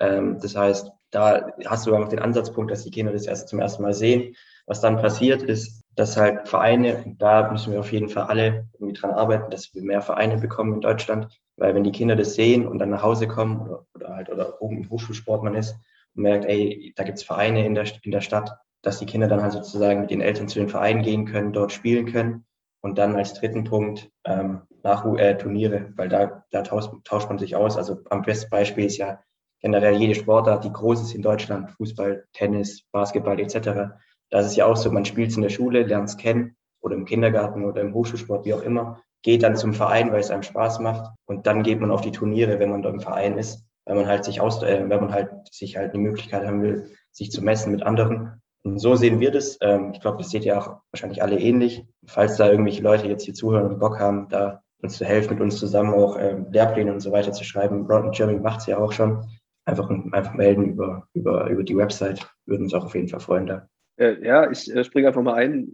Ähm, das heißt, da hast du einfach den Ansatzpunkt, dass die Kinder das erst zum ersten Mal sehen. Was dann passiert ist, dass halt Vereine, und da müssen wir auf jeden Fall alle irgendwie dran arbeiten, dass wir mehr Vereine bekommen in Deutschland, weil wenn die Kinder das sehen und dann nach Hause kommen oder, oder halt oder oben im Hochschulsport man ist und merkt, ey, da gibt's Vereine in der, in der Stadt, dass die Kinder dann halt sozusagen mit den Eltern zu den Vereinen gehen können, dort spielen können. Und dann als dritten Punkt ähm, nach äh, Turniere, weil da, da tauscht, tauscht man sich aus. Also am besten Beispiel ist ja generell jede Sportart, die groß ist in Deutschland, Fußball, Tennis, Basketball etc. Da ist es ja auch so, man spielt es in der Schule, lernt es kennen oder im Kindergarten oder im Hochschulsport, wie auch immer, geht dann zum Verein, weil es einem Spaß macht und dann geht man auf die Turniere, wenn man da im Verein ist, wenn man halt sich aus, äh, wenn man halt sich halt die Möglichkeit haben will, sich zu messen mit anderen. Und so sehen wir das. Ähm, ich glaube, das seht ihr auch wahrscheinlich alle ähnlich. Falls da irgendwelche Leute jetzt hier zuhören und Bock haben, da uns zu helfen, mit uns zusammen auch ähm, Lehrpläne und so weiter zu schreiben. Broad Germany macht es ja auch schon einfach, einfach melden über, über, über die Website. Würden uns auch auf jeden Fall freuen da. Äh, ja, ich äh, springe einfach mal ein.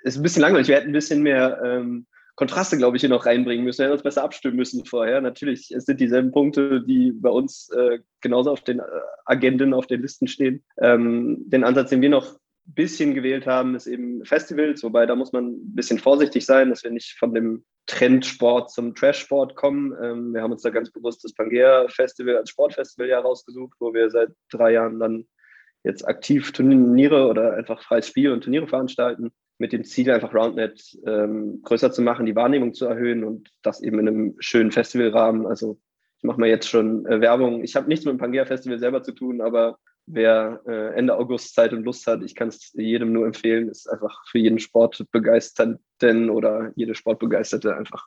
Ist ein bisschen langweilig. Wir hätten ein bisschen mehr ähm, Kontraste, glaube ich, hier noch reinbringen müssen. Wir hätten uns besser abstimmen müssen vorher. Natürlich, es sind dieselben Punkte, die bei uns äh, genauso auf den äh, Agenden, auf den Listen stehen. Ähm, den Ansatz, den wir noch ein bisschen gewählt haben, ist eben Festivals, wobei da muss man ein bisschen vorsichtig sein, dass wir nicht von dem Trendsport zum Trashsport kommen. Ähm, wir haben uns da ganz bewusst das Pangea Festival als Sportfestival ja rausgesucht, wo wir seit drei Jahren dann jetzt aktiv Turniere oder einfach freies Spiel und Turniere veranstalten, mit dem Ziel, einfach Roundnet ähm, größer zu machen, die Wahrnehmung zu erhöhen und das eben in einem schönen Festivalrahmen. Also ich mache mal jetzt schon äh, Werbung. Ich habe nichts mit dem Pangea Festival selber zu tun, aber wer äh, Ende August Zeit und Lust hat, ich kann es jedem nur empfehlen, ist einfach für jeden Sportbegeisterten oder jede Sportbegeisterte einfach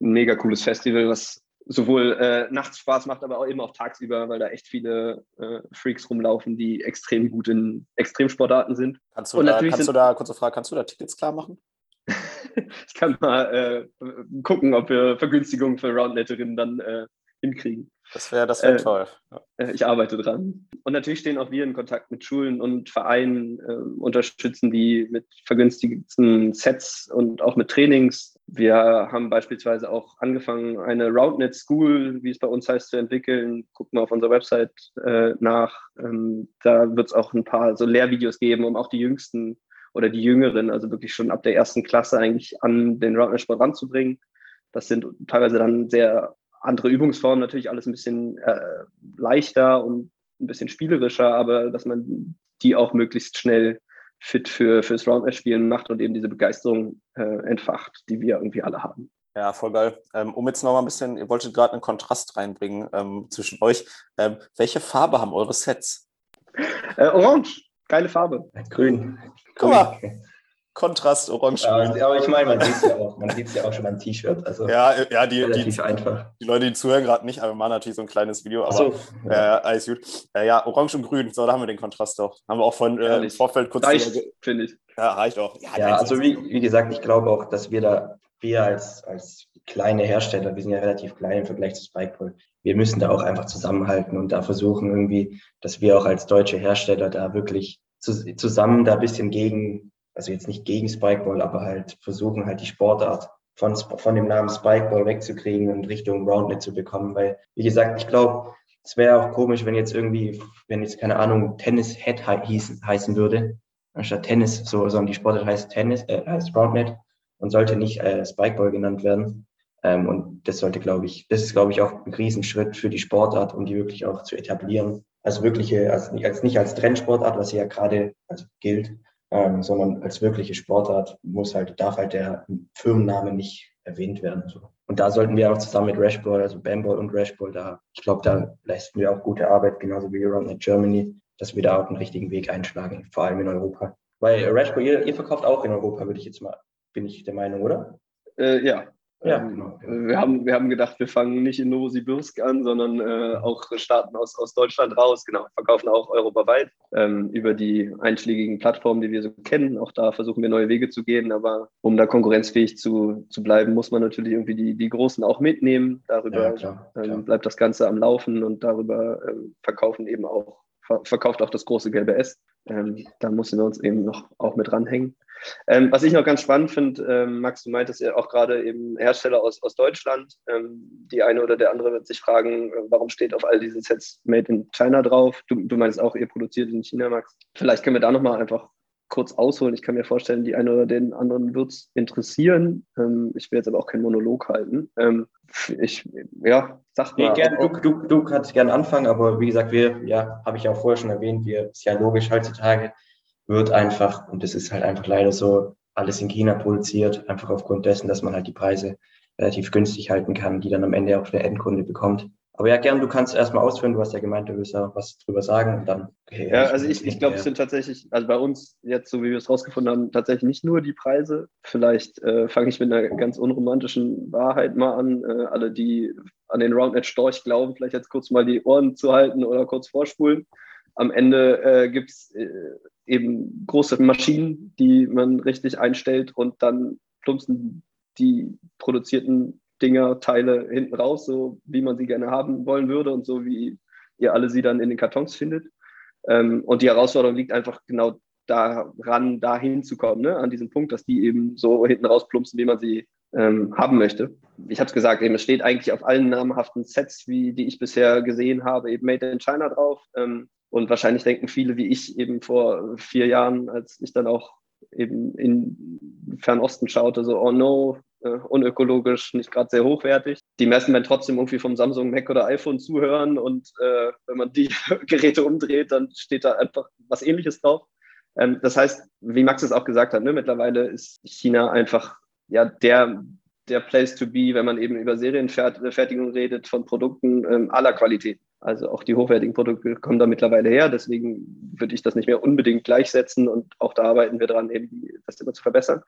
ein mega cooles Festival, was sowohl äh, nachts Spaß macht, aber auch eben auch tagsüber, weil da echt viele äh, Freaks rumlaufen, die extrem gut in Extremsportarten sind. Kannst du, da, kannst du da, kurze Frage, kannst du da Tickets klar machen? ich kann mal äh, gucken, ob wir Vergünstigungen für Roundnetterinnen dann äh, hinkriegen. Das wäre das wär Äh, toll. Äh, Ich arbeite dran. Und natürlich stehen auch wir in Kontakt mit Schulen und Vereinen, äh, unterstützen die mit vergünstigten Sets und auch mit Trainings. Wir haben beispielsweise auch angefangen, eine Roundnet School, wie es bei uns heißt, zu entwickeln. Gucken wir auf unserer Website äh, nach. Ähm, da wird es auch ein paar so Lehrvideos geben, um auch die Jüngsten oder die Jüngeren, also wirklich schon ab der ersten Klasse eigentlich an den Roundnet-Sport ranzubringen. Das sind teilweise dann sehr andere Übungsformen, natürlich alles ein bisschen äh, leichter und ein bisschen spielerischer, aber dass man die auch möglichst schnell fit für fürs Roundnet-Spielen macht und eben diese Begeisterung äh, entfacht, die wir irgendwie alle haben. Ja, voll geil. Ähm, um jetzt nochmal ein bisschen, ihr wolltet gerade einen Kontrast reinbringen ähm, zwischen euch. Ähm, welche Farbe haben eure Sets? Äh, Orange, geile Farbe. Grün. Guck mal. Kontrast, orange, Ja, grün. aber ich meine, man sieht es ja auch. Man sieht es ja auch schon beim T-Shirt. Also Ja, ja die, die, einfach. die Leute, die zuhören gerade nicht, aber wir machen natürlich so ein kleines Video. Aber Achso. äh, alles gut. Äh, ja, orange und grün, so, da haben wir den Kontrast doch. Haben wir auch von äh, im. Vorfeld kurz Reicht, finde ich. Ja, reicht auch. Ja, nein, also wie, wie gesagt, ich glaube auch, dass wir da, wir als, als kleine Hersteller, wir sind ja relativ klein im Vergleich zu Spikeball, wir müssen da auch einfach zusammenhalten und da versuchen irgendwie, dass wir auch als deutsche Hersteller da wirklich zu, zusammen da ein bisschen gegen, also jetzt nicht gegen Spikeball, aber halt versuchen halt die Sportart von, von dem Namen Spikeball wegzukriegen und Richtung Roundnet zu bekommen, weil, wie gesagt, ich glaube, es wäre auch komisch, wenn jetzt irgendwie, wenn jetzt keine Ahnung, Tennis Head hießen, heißen würde, anstatt Tennis, so, sondern die Sportart heißt Tennis, äh, heißt Roundnet und sollte nicht äh, Spikeball genannt werden. Ähm, und das sollte, glaube ich, das ist, glaube ich, auch ein Riesenschritt für die Sportart, um die wirklich auch zu etablieren. Als wirkliche, als, nicht- als nicht als Trendsportart, was sie ja gerade also gilt, ähm, sondern als wirkliche Sportart muss halt, darf halt der Firmenname nicht erwähnt werden. So. Und da sollten wir auch zusammen mit Rashball, also Bamball und Rashball, da, ich glaube, da leisten wir auch gute Arbeit, genauso wie Roundnet Germany, dass wir da auch einen richtigen Weg einschlagen, vor allem in Europa. Weil Rashball, ihr, ihr verkauft auch in Europa, würde ich jetzt mal, bin ich der Meinung, oder? Äh, ja. Ja, Ähm, genau. Wir haben, wir haben gedacht, wir fangen nicht in Novosibirsk an, sondern äh, auch starten aus, aus Deutschland raus. Genau, verkaufen auch europaweit ähm, über die einschlägigen Plattformen, die wir so kennen. Auch da versuchen wir neue Wege zu gehen. Aber um da konkurrenzfähig zu, zu bleiben, muss man natürlich irgendwie die, die Großen auch mitnehmen. Darüber Ja, klar, klar. ähm, bleibt das Ganze am Laufen und darüber ähm, verkaufen eben auch, ver verkauft auch das große gelbe S. Ähm, da müssen wir uns eben noch auch mit ranhängen. Ähm, was ich noch ganz spannend finde, ähm, Max, du meintest ja auch gerade eben Hersteller aus, aus Deutschland. Ähm, die eine oder der andere wird sich fragen, äh, warum steht auf all diesen Sets Made in China drauf? Du, du meinst auch, ihr produziert in China, Max. Vielleicht können wir da nochmal einfach kurz ausholen. Ich kann mir vorstellen, die eine oder den anderen wird es interessieren. Ähm, ich will jetzt aber auch keinen Monolog halten. Ähm, ich, ja, sag Nee, mal. gern, ob- du, du, du kannst gerne anfangen, aber wie gesagt, wir, ja, habe ich auch vorher schon erwähnt, wir, ist ja logisch heutzutage, wird einfach, und das ist halt einfach leider so, alles in China produziert, einfach aufgrund dessen, dass man halt die Preise relativ günstig halten kann, die dann am Ende auch der Endkunde bekommt. Aber ja, gern, du kannst erstmal ausführen, du hast ja gemeint, du willst ja was drüber sagen und dann. Okay, Ja, also ich, ich glaube, es sind tatsächlich, also bei uns jetzt, so wie wir es rausgefunden haben, tatsächlich nicht nur die Preise. Vielleicht äh, fange ich mit einer ganz unromantischen Wahrheit mal an. Äh, alle, die an den Roundnet Storch glauben, vielleicht jetzt kurz mal die Ohren zu halten oder kurz vorspulen. Am Ende äh, gibt es äh, eben große Maschinen, die man richtig einstellt und dann plumpsen die produzierten Dinger, Teile hinten raus, so wie man sie gerne haben wollen würde und so wie ihr alle sie dann in den Kartons findet. Ähm, und die Herausforderung liegt einfach genau daran, da hinzukommen, ne? an diesem Punkt, dass die eben so hinten rausplumpsen, wie man sie ähm, haben möchte. Ich habe es gesagt, eben, es steht eigentlich auf allen namhaften Sets, wie die ich bisher gesehen habe, eben Made in China drauf. Ähm, und wahrscheinlich denken viele wie ich eben vor vier Jahren, als ich dann auch eben in Fernosten schaute, so, oh no, äh, unökologisch, nicht gerade sehr hochwertig. Die meisten werden trotzdem irgendwie vom Samsung, Mac oder iPhone zuhören und äh, wenn man die Geräte umdreht, dann steht da einfach was ähnliches drauf. Ähm, das heißt, wie Max es auch gesagt hat, ne, mittlerweile ist China einfach ja der, der Place to be, wenn man eben über Serienfertigung redet von Produkten ähm, aller Qualität. Also auch die hochwertigen Produkte kommen da mittlerweile her. Deswegen würde ich das nicht mehr unbedingt gleichsetzen und auch da arbeiten wir dran, eben das immer zu verbessern.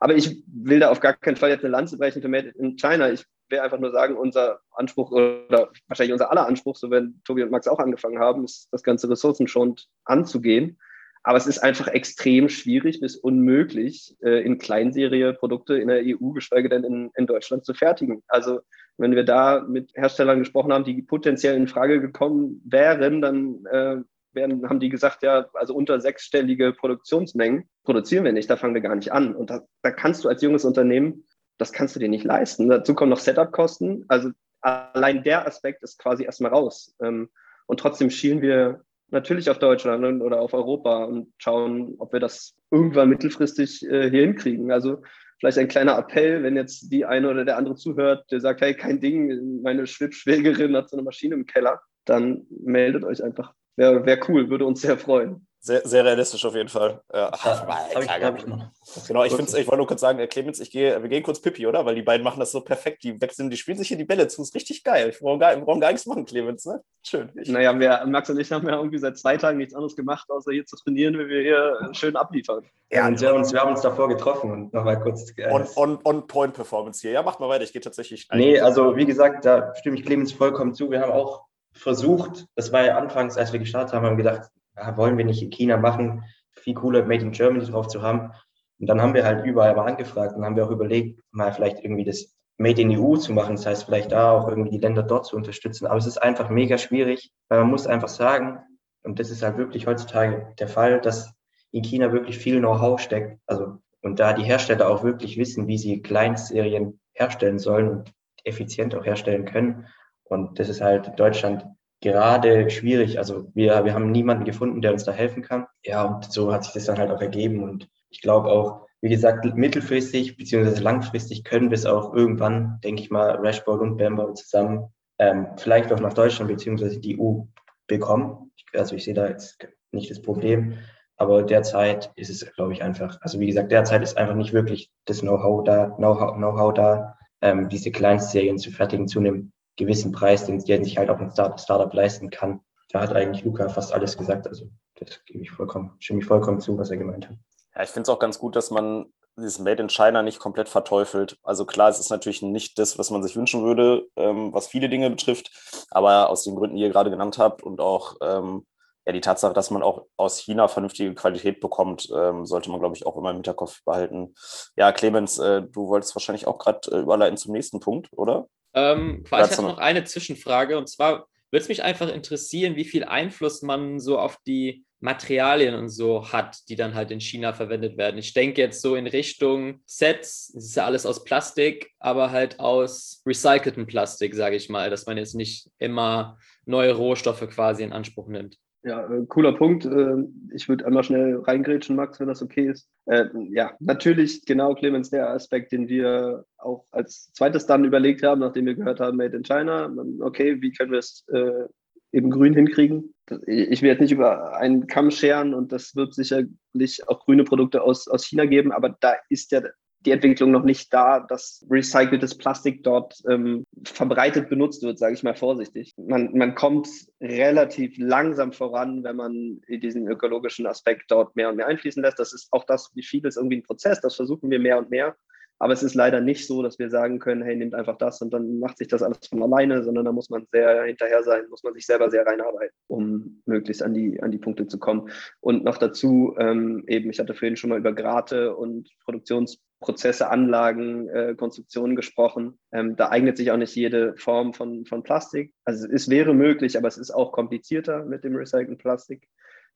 Aber ich will da auf gar keinen Fall jetzt eine Lanze brechen für Made in China. Ich will einfach nur sagen, unser Anspruch oder wahrscheinlich unser aller Anspruch, so wenn Tobi und Max auch angefangen haben, ist das ganze ressourcenschonend anzugehen. Aber es ist einfach extrem schwierig bis unmöglich, äh, in Kleinserie Produkte in der EU, geschweige denn in, in Deutschland zu fertigen. Also wenn wir da mit Herstellern gesprochen haben, die potenziell in Frage gekommen wären, dann äh, werden, haben die gesagt, ja, also unter sechsstellige Produktionsmengen produzieren wir nicht, da fangen wir gar nicht an. Und da, da kannst du als junges Unternehmen, das kannst du dir nicht leisten. Dazu kommen noch Setup-Kosten. Also allein der Aspekt ist quasi erstmal raus. Ähm, und trotzdem schielen wir natürlich auf Deutschland oder auf Europa und schauen, ob wir das irgendwann mittelfristig äh, hier hinkriegen. Also vielleicht ein kleiner Appell, wenn jetzt die eine oder der andere zuhört, der sagt, hey, kein Ding, meine Schwibschwägerin hat so eine Maschine im Keller, dann meldet euch einfach. Wäre wär cool, würde uns sehr freuen. Sehr, sehr realistisch auf jeden Fall. Ja, Ja, hab ich, ich. Genau, ich, ich wollte nur kurz sagen, äh, Clemens, ich gehe, wir gehen kurz Pippi, oder? Weil die beiden machen das so perfekt. Die wechseln, die spielen sich hier die Bälle zu. Ist richtig geil. Wir brauchen gar, wir brauchen gar nichts machen, Clemens, ne? Schön. Ich, Naja, wir, Max und ich haben ja irgendwie seit zwei Tagen nichts anderes gemacht, außer hier zu trainieren, wie wir hier schön abliefern. Ja, und wir, uns, wir haben uns davor getroffen und nochmal kurz. Äh, on, on, on Point Performance hier. Ja, macht mal weiter. Ich gehe tatsächlich. Nee, also wie gesagt, da stimme ich Clemens vollkommen zu. Wir haben auch versucht, das war ja anfangs, als wir gestartet haben, haben wir gedacht, ja, wollen wir nicht in China machen, viel cooler Made in Germany drauf zu haben. Und dann haben wir halt überall mal angefragt und haben wir auch überlegt, mal vielleicht irgendwie das Made in EU zu machen. Das heißt, vielleicht da auch irgendwie die Länder dort zu unterstützen. Aber es ist einfach mega schwierig, weil man muss einfach sagen, und das ist halt wirklich heutzutage der Fall, dass in China wirklich viel Know-how steckt. Also, und da die Hersteller auch wirklich wissen, wie sie Kleinserien herstellen sollen und effizient auch herstellen können. Und das ist halt in Deutschland gerade schwierig. Also wir, wir haben niemanden gefunden, der uns da helfen kann. Ja, und so hat sich das dann halt auch ergeben. Und ich glaube auch, wie gesagt, mittelfristig beziehungsweise langfristig können wir es auch irgendwann, denke ich mal, Rashball und Bambo zusammen ähm, vielleicht auch nach Deutschland beziehungsweise die EU bekommen. Also ich sehe da jetzt nicht das Problem. Aber derzeit ist es, glaube ich, einfach, also wie gesagt, derzeit ist einfach nicht wirklich das Know-how da, Know-how Know da, ähm, diese Kleinstserien zu fertigen zu einem gewissen Preis, den, den sich halt auch ein Start Startup leisten kann. Da hat eigentlich Luca fast alles gesagt. Also das gebe ich vollkommen, stimme ich vollkommen zu, was er gemeint hat. Ja, ich finde es auch ganz gut, dass man dieses Made in China nicht komplett verteufelt. Also klar, es ist natürlich nicht das, was man sich wünschen würde, ähm, was viele Dinge betrifft, aber aus den Gründen, die ihr gerade genannt habt und auch ähm, ja, die Tatsache, dass man auch aus China vernünftige Qualität bekommt, ähm, sollte man, glaube ich, auch immer im Hinterkopf behalten. Ja, Clemens, äh, du wolltest wahrscheinlich auch gerade äh, überleiten zum nächsten Punkt, oder? Ähm, ich hatte noch eine Zwischenfrage und zwar würde es mich einfach interessieren, wie viel Einfluss man so auf die Materialien und so hat, die dann halt in China verwendet werden. Ich denke jetzt so in Richtung Sets, es ist ja alles aus Plastik, aber halt aus recyceltem Plastik, sage ich mal, dass man jetzt nicht immer neue Rohstoffe quasi in Anspruch nimmt. Ja, äh, cooler Punkt. Äh, ich würde einmal schnell reingrätschen, Max, wenn das okay ist. Äh, ja, natürlich, genau, Clemens, der Aspekt, den wir auch als zweites dann überlegt haben, nachdem wir gehört haben, Made in China. Okay, wie können wir es äh, eben grün hinkriegen? Ich will jetzt nicht über einen Kamm scheren und das wird sicherlich auch grüne Produkte aus, aus China geben, aber da ist ja die Entwicklung noch nicht da, dass recyceltes Plastik dort ähm, verbreitet benutzt wird, sage ich mal vorsichtig. Man, man kommt relativ langsam voran, wenn man diesen ökologischen Aspekt dort mehr und mehr einfließen lässt. Das ist auch das, wie vieles irgendwie ein Prozess, das versuchen wir mehr und mehr. Aber es ist leider nicht so, dass wir sagen können, hey, nehmt einfach das und dann macht sich das alles von alleine, sondern da muss man sehr hinterher sein, muss man sich selber sehr reinarbeiten, um möglichst an die, an die Punkte zu kommen. Und noch dazu, ähm, eben, ich hatte vorhin schon mal über Grate und Produktionsprozesse, Anlagen, äh, Konstruktionen gesprochen. Ähm, da eignet sich auch nicht jede Form von, von Plastik. Also es wäre möglich, aber es ist auch komplizierter mit dem recycelten Plastik.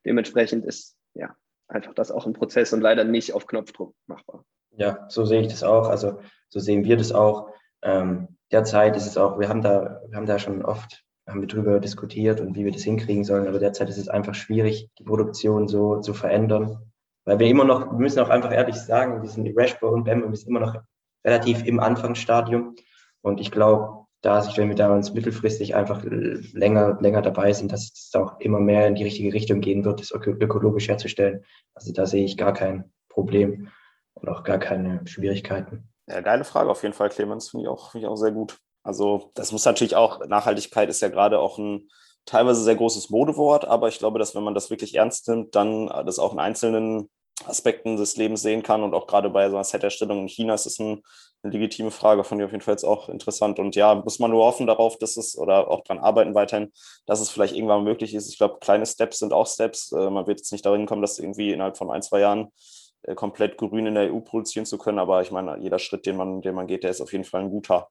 Dementsprechend ist ja einfach das auch ein Prozess und leider nicht auf Knopfdruck machbar. Ja, so sehe ich das auch. Also so sehen wir das auch. Ähm, derzeit ist es auch, wir haben da, wir haben da schon oft, haben wir drüber diskutiert und wie wir das hinkriegen sollen, aber derzeit ist es einfach schwierig, die Produktion so zu verändern. Weil wir immer noch, wir müssen auch einfach ehrlich sagen, wir sind Rashbo und Bam, wir sind immer noch relativ im Anfangsstadium. Und ich glaube, da sich, wenn wir da uns mittelfristig einfach länger, länger dabei sind, dass es auch immer mehr in die richtige Richtung gehen wird, das ökologisch herzustellen. Also da sehe ich gar kein Problem und auch gar keine Schwierigkeiten. Ja, geile Frage auf jeden Fall, Clemens. Finde ich, auch, find ich auch sehr gut. Also, das muss natürlich auch, Nachhaltigkeit ist ja gerade auch ein teilweise sehr großes Modewort, aber ich glaube, dass wenn man das wirklich ernst nimmt, dann das auch in einzelnen Aspekten des Lebens sehen kann. Und auch gerade bei so einer Set-Erstellung in China ist es ein, eine legitime Frage, fand ich auf jeden Fall jetzt auch interessant. Und ja, muss man nur hoffen darauf, dass es oder auch dran arbeiten weiterhin, dass es vielleicht irgendwann möglich ist. Ich glaube, kleine Steps sind auch Steps. Äh, man wird jetzt nicht darin kommen, dass irgendwie innerhalb von ein, zwei Jahren äh, komplett grün in der EU produzieren zu können. Aber ich meine, jeder Schritt, den man, den man geht, der ist auf jeden Fall ein guter.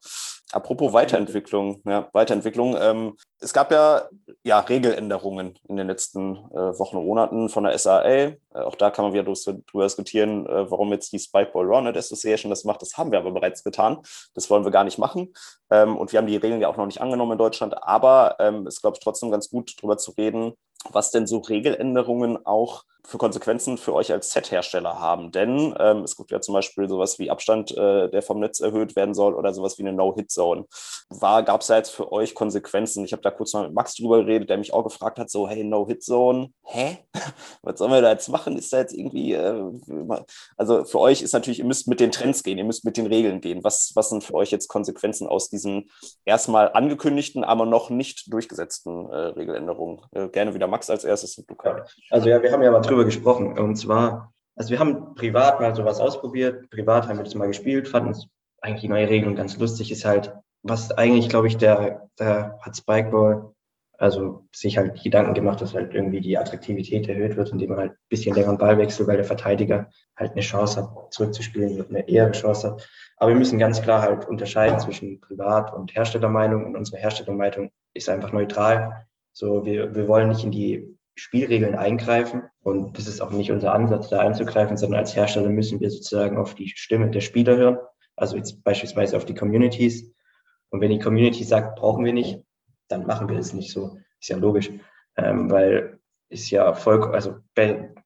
Apropos Weiterentwicklung, ja, Weiterentwicklung. Ähm, es gab ja, ja Regeländerungen in den letzten äh, Wochen und Monaten von der SAA. Äh, auch da kann man wieder darüber diskutieren, äh, warum jetzt die Spikeball Rounded Association das macht. Das haben wir aber bereits getan. Das wollen wir gar nicht machen. Ähm, und wir haben die Regeln ja auch noch nicht angenommen in Deutschland. Aber ähm, es ist, glaube ich, trotzdem ganz gut, darüber zu reden, was denn so Regeländerungen auch für Konsequenzen für euch als Set-Hersteller haben. Denn ähm, es gibt ja zum Beispiel sowas wie Abstand, äh, der vom Netz erhöht werden soll oder sowas wie eine No-Hit-Zone. Gab es da jetzt für euch Konsequenzen? Ich habe da kurz mal mit Max drüber geredet, der mich auch gefragt hat, so, hey, No-Hit-Zone, hä? Was sollen wir da jetzt machen? Ist da jetzt irgendwie, äh, also für euch ist natürlich, ihr müsst mit den Trends gehen, ihr müsst mit den Regeln gehen. Was, was sind für euch jetzt Konsequenzen aus diesen erstmal angekündigten, aber noch nicht durchgesetzten äh, Regeländerungen? Äh, gerne wieder Max als erstes und Luca. Also ja, wir haben ja mal drüber gesprochen. Und zwar, also wir haben privat mal sowas ausprobiert. Privat haben wir das mal gespielt, fanden es eigentlich die neue Regelung ganz lustig. Ist halt, was eigentlich, glaube ich, der, der hat Spikeball also sich halt Gedanken gemacht, dass halt irgendwie die Attraktivität erhöht wird, indem man halt ein bisschen längeren Ball wechselt, weil der Verteidiger halt eine Chance hat, zurückzuspielen, eine eher Chance hat. Aber wir müssen ganz klar halt unterscheiden zwischen Privat- und Herstellermeinung und unsere Herstellermeinung ist einfach neutral. So, wir, wir wollen nicht in die Spielregeln eingreifen. Und das ist auch nicht unser Ansatz, da einzugreifen, sondern als Hersteller müssen wir sozusagen auf die Stimme der Spieler hören. Also jetzt beispielsweise auf die Communities. Und wenn die Community sagt, brauchen wir nicht, dann machen wir es nicht so. Ist ja logisch. Ähm, weil ist ja voll, also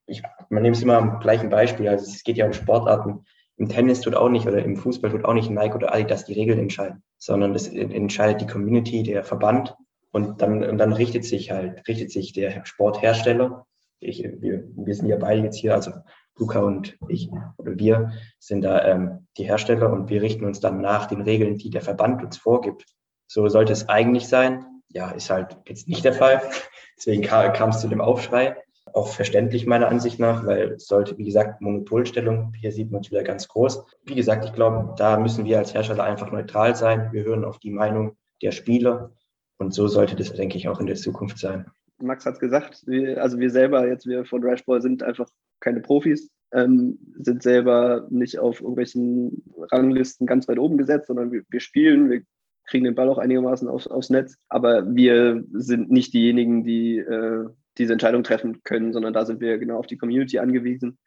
ich, man nimmt es immer am gleichen Beispiel. Also es geht ja um Sportarten. Im Tennis tut auch nicht oder im Fußball tut auch nicht Nike oder Adidas die Regeln entscheiden, sondern das entscheidet die Community, der Verband und dann, und dann richtet sich halt, richtet sich der Sporthersteller. Ich, wir, wir sind ja beide jetzt hier, also Luca und ich oder wir sind da ähm, die Hersteller und wir richten uns dann nach den Regeln, die der Verband uns vorgibt. So sollte es eigentlich sein. Ja, ist halt jetzt nicht der Fall. Deswegen kam es zu dem Aufschrei. Auch verständlich meiner Ansicht nach, weil es sollte, wie gesagt, Monopolstellung, hier sieht man es wieder ganz groß. Wie gesagt, ich glaube, da müssen wir als Hersteller einfach neutral sein. Wir hören auf die Meinung der Spieler und so sollte das, denke ich, auch in der Zukunft sein. Max hat es gesagt, wir, also wir selber, jetzt wir von Rashball sind einfach keine Profis, ähm, sind selber nicht auf irgendwelchen Ranglisten ganz weit oben gesetzt, sondern wir, wir spielen, wir kriegen den Ball auch einigermaßen aufs, aufs Netz, aber wir sind nicht diejenigen, die äh, diese Entscheidung treffen können, sondern da sind wir genau auf die Community angewiesen.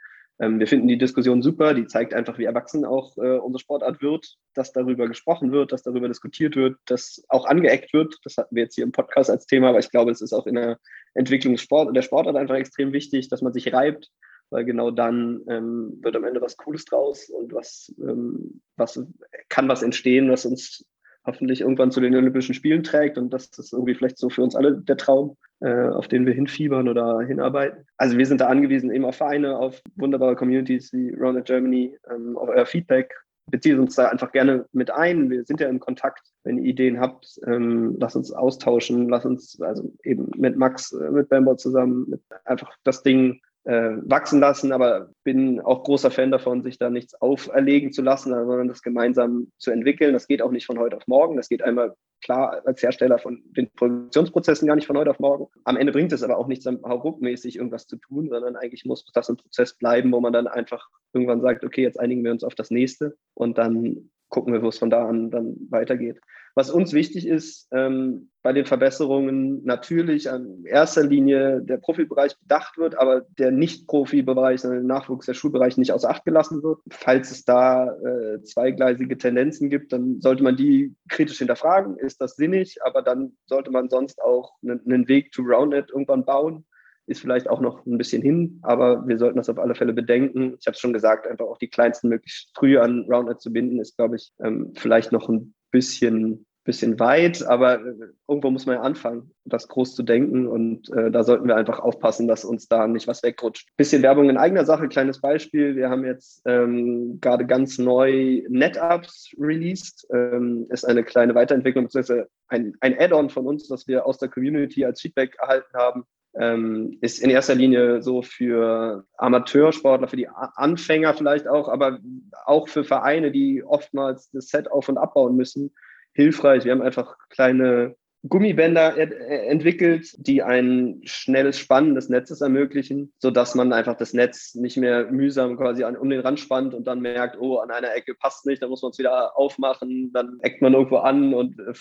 Ähm, wir finden die Diskussion super, die zeigt einfach, wie erwachsen auch äh, unsere Sportart wird, dass darüber gesprochen wird, dass darüber diskutiert wird, dass auch angeeckt wird. Das hatten wir jetzt hier im Podcast als Thema, aber ich glaube, es ist auch in der Entwicklung der Sportart einfach extrem wichtig, dass man sich reibt, weil genau dann ähm, wird am Ende was Cooles draus und was, ähm, was kann was entstehen, was uns hoffentlich irgendwann zu den Olympischen Spielen trägt. Und das ist irgendwie vielleicht so für uns alle der Traum, äh, auf den wir hinfiebern oder hinarbeiten. Also wir sind da angewiesen eben auf Vereine, auf wunderbare Communities wie Rounded Germany, ähm, auf euer Feedback. Bezieht uns da einfach gerne mit ein. Wir sind ja in Kontakt. Wenn ihr Ideen habt, ähm, lasst uns austauschen, lasst uns also eben mit Max, äh, mit Bambo zusammen, mit einfach das Ding äh, wachsen lassen, aber bin auch großer Fan davon, sich da nichts auferlegen zu lassen, sondern das gemeinsam zu entwickeln. Das geht auch nicht von heute auf morgen. Das geht einmal klar als Hersteller von den Produktionsprozessen gar nicht von heute auf morgen. Am Ende bringt es aber auch nichts, hauruckmäßig irgendwas zu tun, sondern eigentlich muss das ein Prozess bleiben, wo man dann einfach irgendwann sagt, okay, jetzt einigen wir uns auf das nächste und dann gucken wir, wo es von da an dann weitergeht. Was uns wichtig ist, ähm, bei den Verbesserungen natürlich an erster Linie der Profibereich bedacht wird, aber der Nicht-Profi-Bereich, der Nachwuchs, der Schulbereich nicht außer Acht gelassen wird. Falls es da äh, zweigleisige Tendenzen gibt, dann sollte man die kritisch hinterfragen. Ist das sinnig? Aber dann sollte man sonst auch einen, Weg to Roundnet irgendwann bauen ist vielleicht auch noch ein bisschen hin, aber wir sollten das auf alle Fälle bedenken. Ich habe es schon gesagt, einfach auch die kleinsten möglichst früh an Roundnet zu binden, ist, glaube ich, ähm, vielleicht noch ein bisschen bisschen weit, aber äh, irgendwo muss man ja anfangen, das groß zu denken und äh, da sollten wir einfach aufpassen, dass uns da nicht was wegrutscht. Bisschen Werbung in eigener Sache, kleines Beispiel. Wir haben jetzt ähm, gerade ganz neu NetApps released. Ähm, ist eine kleine Weiterentwicklung, beziehungsweise ein, ein Add-on von uns, das wir aus der Community als Feedback erhalten haben, ähm, ist in erster Linie so für Amateursportler, für die Anfänger vielleicht auch, aber auch für Vereine, die oftmals das Set auf und abbauen müssen, hilfreich. Wir haben einfach kleine Gummibänder entwickelt, die ein schnelles Spannen des Netzes ermöglichen, sodass man einfach das Netz nicht mehr mühsam quasi um den Rand spannt und dann merkt, oh, an einer Ecke passt nicht, dann muss man es wieder aufmachen, dann eckt man irgendwo an und äh,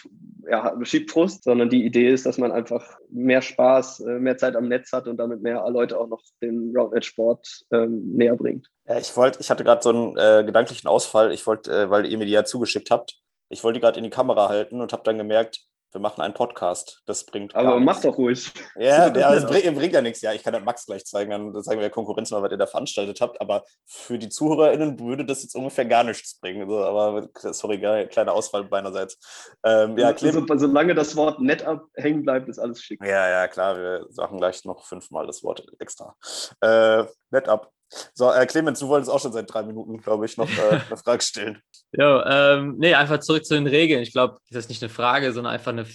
ja, schiebt Frust, sondern die Idee ist, dass man einfach mehr Spaß, äh, mehr Zeit am Netz hat und damit mehr Leute auch noch den Roundnet-Sport ähm, näher bringt. Ich wollte, ich hatte gerade so einen äh, gedanklichen Ausfall, ich wollte, äh, weil ihr mir die ja zugeschickt habt, ich wollte gerade in die Kamera halten und habe dann gemerkt, wir machen einen Podcast. Das bringt. Aber mach doch ruhig. Ja, ja es bringt, bringt, ja nichts. Ja, ich kann das Max gleich zeigen, dann zeigen wir Konkurrenz mal, was ihr da veranstaltet habt. Aber für die ZuhörerInnen würde das jetzt ungefähr gar nichts bringen. Also, aber sorry, kleiner Ausfall meinerseits. Ähm, ja, also, solange das Wort NetUp hängen bleibt, ist alles schick. Ja, ja, klar. Wir sagen gleich noch fünfmal das Wort extra. Äh, NetUp. So, äh, Clemens, du wolltest auch schon seit drei Minuten, glaube ich, noch äh, eine Frage stellen. Ja, ähm, nee, einfach zurück zu den Regeln. Ich glaube, das ist nicht eine Frage, sondern einfach eine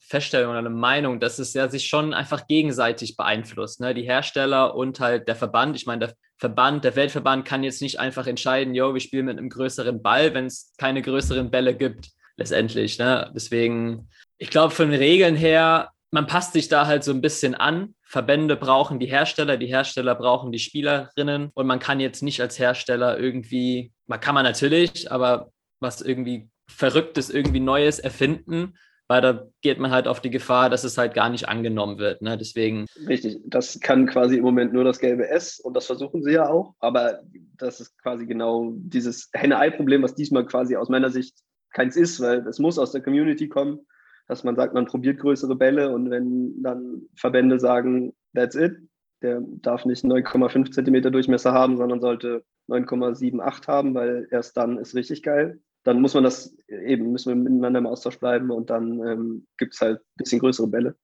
Feststellung oder eine Meinung, dass es ja sich schon einfach gegenseitig beeinflusst. Ne? Die Hersteller und halt der Verband. Ich meine, der Verband, der Weltverband kann jetzt nicht einfach entscheiden, yo, wir spielen mit einem größeren Ball, wenn es keine größeren Bälle gibt, letztendlich. Ne? Deswegen, ich glaube, von den Regeln her man passt sich da halt so ein bisschen an. Verbände brauchen die Hersteller, die Hersteller brauchen die Spielerinnen und man kann jetzt nicht als Hersteller irgendwie, man kann man natürlich, aber was irgendwie Verrücktes, irgendwie Neues erfinden, weil da geht man halt auf die Gefahr, dass es halt gar nicht angenommen wird. Ne? Deswegen. Richtig, das kann quasi im Moment nur das gelbe S und das versuchen sie ja auch, aber das ist quasi genau dieses Henne-Ei-Problem, was diesmal quasi aus meiner Sicht keins ist, weil es muss aus der Community kommen dass man sagt, man probiert größere Bälle und wenn dann Verbände sagen, that's it, der darf nicht 9,5 Zentimeter Durchmesser haben, sondern sollte 9,78 haben, weil erst dann ist richtig geil. Dann muss man das eben, müssen wir miteinander im Austausch bleiben und dann ähm, gibt es halt ein bisschen größere Bälle.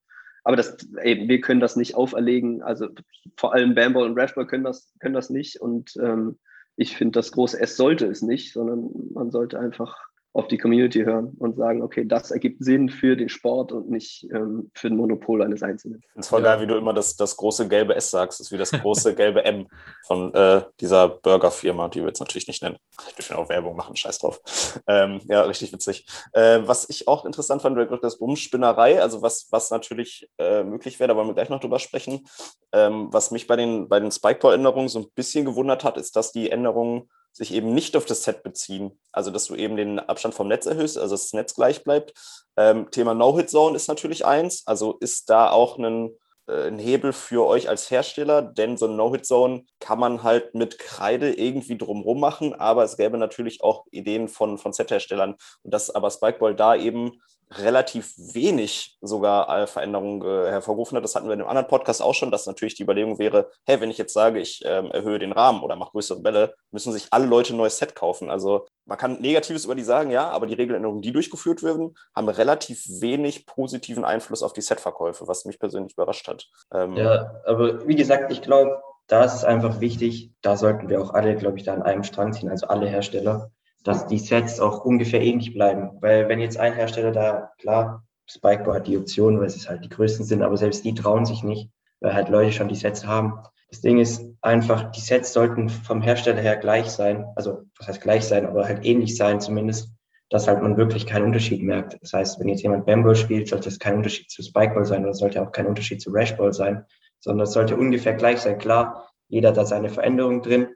Aber das, eben, wir können das nicht auferlegen. Also vor allem Bamball und Rashball können das, können das nicht. Und ähm, ich finde, das große S sollte es nicht, sondern man sollte einfach auf die Community hören und sagen, okay, das ergibt Sinn für den Sport und nicht ähm, für ein Monopol eines Einzelnen. Es ist voll geil, wie du immer das, das große gelbe S sagst. Das ist wie das große gelbe M von äh, dieser Burgerfirma, die wir jetzt natürlich nicht nennen. Ich dürfen auch Werbung machen, scheiß drauf. Ähm, ja, richtig witzig. Äh, was ich auch interessant fand, war das Umspinnerei, also was, was natürlich äh, möglich wäre, da wollen wir gleich noch drüber sprechen. Ähm, was mich bei den, bei den Spikeball-Änderungen so ein bisschen gewundert hat, ist, dass die Änderungen sich eben nicht auf das Set beziehen. Also, dass du eben den Abstand vom Netz erhöhst, also das Netz gleich bleibt. Ähm, Thema No-Hit-Zone ist natürlich eins. Also ist da auch ein, äh, ein Hebel für euch als Hersteller, denn so ein No-Hit-Zone kann man halt mit Kreide irgendwie drumherum machen, aber es gäbe natürlich auch Ideen von, von Set-Herstellern. Und dass aber Spikeball da eben relativ wenig sogar äh, Veränderungen äh, hervorgerufen hat. Das hatten wir in einem anderen Podcast auch schon, dass natürlich die Überlegung wäre, hey, wenn ich jetzt sage, ich ähm, erhöhe den Rahmen oder mache größere Bälle, müssen sich alle Leute ein neues Set kaufen. Also man kann Negatives über die sagen, ja, aber die Regeländerungen, die durchgeführt werden, haben relativ wenig positiven Einfluss auf die Setverkäufe, was mich persönlich überrascht hat. Ähm, ja, aber wie gesagt, ich glaube, da ist es einfach wichtig, da sollten wir auch alle, glaube ich, da an einem Strang ziehen, also alle Hersteller, dass die Sets auch ungefähr ähnlich bleiben. Weil wenn jetzt ein Hersteller da, klar, Spikeball hat die Option, weil es halt die größten sind, aber selbst die trauen sich nicht, weil halt Leute schon die Sets haben. Das Ding ist einfach, die Sets sollten vom Hersteller her gleich sein, also was heißt gleich sein, aber halt ähnlich sein zumindest, dass halt man wirklich keinen Unterschied merkt. Das heißt, wenn jetzt jemand Bamball spielt, sollte es kein Unterschied zu Spikeball sein oder sollte auch kein Unterschied zu Rashball sein, sondern es sollte ungefähr gleich sein. Klar, jeder hat da seine Veränderung drin,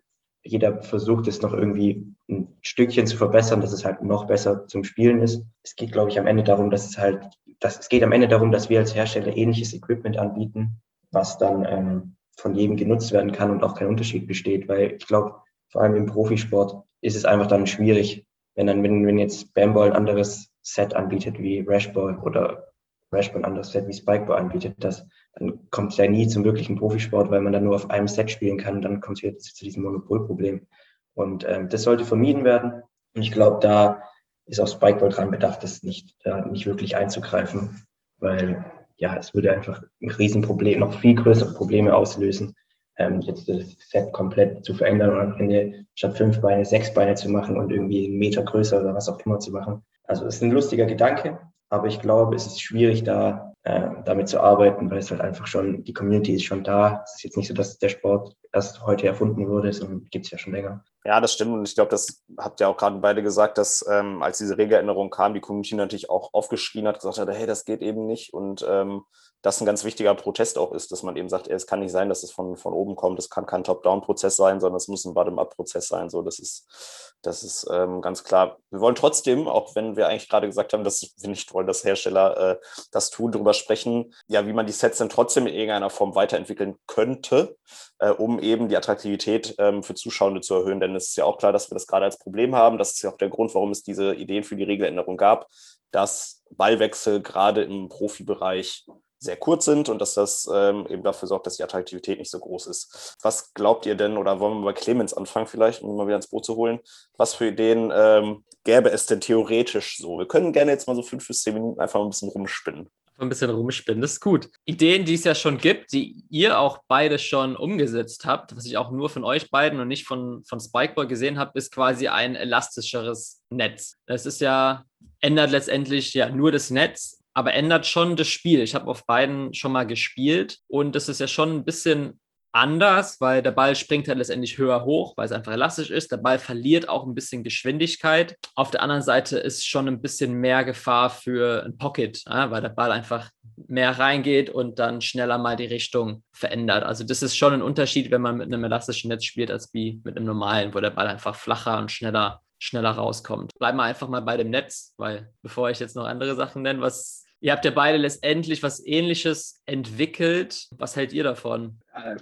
jeder versucht es noch irgendwie ein Stückchen zu verbessern, dass es halt noch besser zum Spielen ist. Es geht, glaube ich, am Ende darum, dass es halt, dass, es geht am Ende darum, dass wir als Hersteller ähnliches Equipment anbieten, was dann ähm, von jedem genutzt werden kann und auch kein Unterschied besteht, weil ich glaube, vor allem im Profisport ist es einfach dann schwierig, wenn dann, wenn, wenn jetzt Bamball ein anderes Set anbietet wie Rashball oder Rashball ein anderes Set wie Spikeball anbietet, das, dann kommt es ja nie zum wirklichen Profisport, weil man dann nur auf einem Set spielen kann und dann kommt es wieder zu diesem Monopolproblem. Und ähm, das sollte vermieden werden. Und ich glaube, da ist auch Spikeball dran bedacht, das nicht, da nicht wirklich einzugreifen, weil ja, es würde einfach ein Riesenproblem, noch viel größere Probleme auslösen, ähm, jetzt das Set komplett zu verändern und am Ende statt fünf Beine sechs Beine zu machen und irgendwie einen Meter größer oder was auch immer zu machen. Also es ist ein lustiger Gedanke, aber ich glaube, es ist schwierig, da äh, damit zu arbeiten, weil es halt einfach schon, die Community ist schon da. Es ist jetzt nicht so, dass der Sport erst heute erfunden wurde, sondern gibt es ja schon länger. Ja, das stimmt. Und ich glaube, das habt ihr auch gerade beide gesagt, dass ähm, als diese Regeländerung kam, die Community natürlich auch aufgeschrien hat, gesagt hat, hey, das geht eben nicht. Und ähm, das ein ganz wichtiger Protest auch ist, dass man eben sagt, ey, es kann nicht sein, dass es von, von oben kommt. Es kann kein Top-Down-Prozess sein, sondern es muss ein Bottom-up-Prozess sein. So, das ist, das ist ähm, ganz klar. Wir wollen trotzdem, auch wenn wir eigentlich gerade gesagt haben, dass wir nicht wollen, dass Hersteller äh, das tun, darüber sprechen, ja, wie man die Sets dann trotzdem in irgendeiner Form weiterentwickeln könnte, äh, um eben die Attraktivität ähm, für Zuschauende zu erhöhen. Denn es ist ja auch klar, dass wir das gerade als Problem haben. Das ist ja auch der Grund, warum es diese Ideen für die Regeländerung gab, dass Ballwechsel gerade im Profibereich sehr kurz sind und dass das ähm, eben dafür sorgt, dass die Attraktivität nicht so groß ist. Was glaubt ihr denn, oder wollen wir bei Clemens anfangen vielleicht, um ihn mal wieder ins Boot zu holen, was für Ideen ähm, gäbe es denn theoretisch so? Wir können gerne jetzt mal so fünf bis zehn Minuten einfach ein bisschen rumspinnen ein bisschen rumspinnen. Das ist gut. Ideen, die es ja schon gibt, die ihr auch beide schon umgesetzt habt, was ich auch nur von euch beiden und nicht von, von Spikeboy gesehen habe, ist quasi ein elastischeres Netz. Das ist ja, ändert letztendlich ja nur das Netz, aber ändert schon das Spiel. Ich habe auf beiden schon mal gespielt und das ist ja schon ein bisschen anders, weil der Ball springt halt letztendlich höher hoch, weil es einfach elastisch ist. Der Ball verliert auch ein bisschen Geschwindigkeit. Auf der anderen Seite ist schon ein bisschen mehr Gefahr für ein Pocket, weil der Ball einfach mehr reingeht und dann schneller mal die Richtung verändert. Also das ist schon ein Unterschied, wenn man mit einem elastischen Netz spielt, als wie mit einem normalen, wo der Ball einfach flacher und schneller schneller rauskommt. Bleiben wir einfach mal bei dem Netz, weil bevor ich jetzt noch andere Sachen nenne, was Ihr habt ja beide letztendlich was Ähnliches entwickelt. Was hält ihr davon? Äh,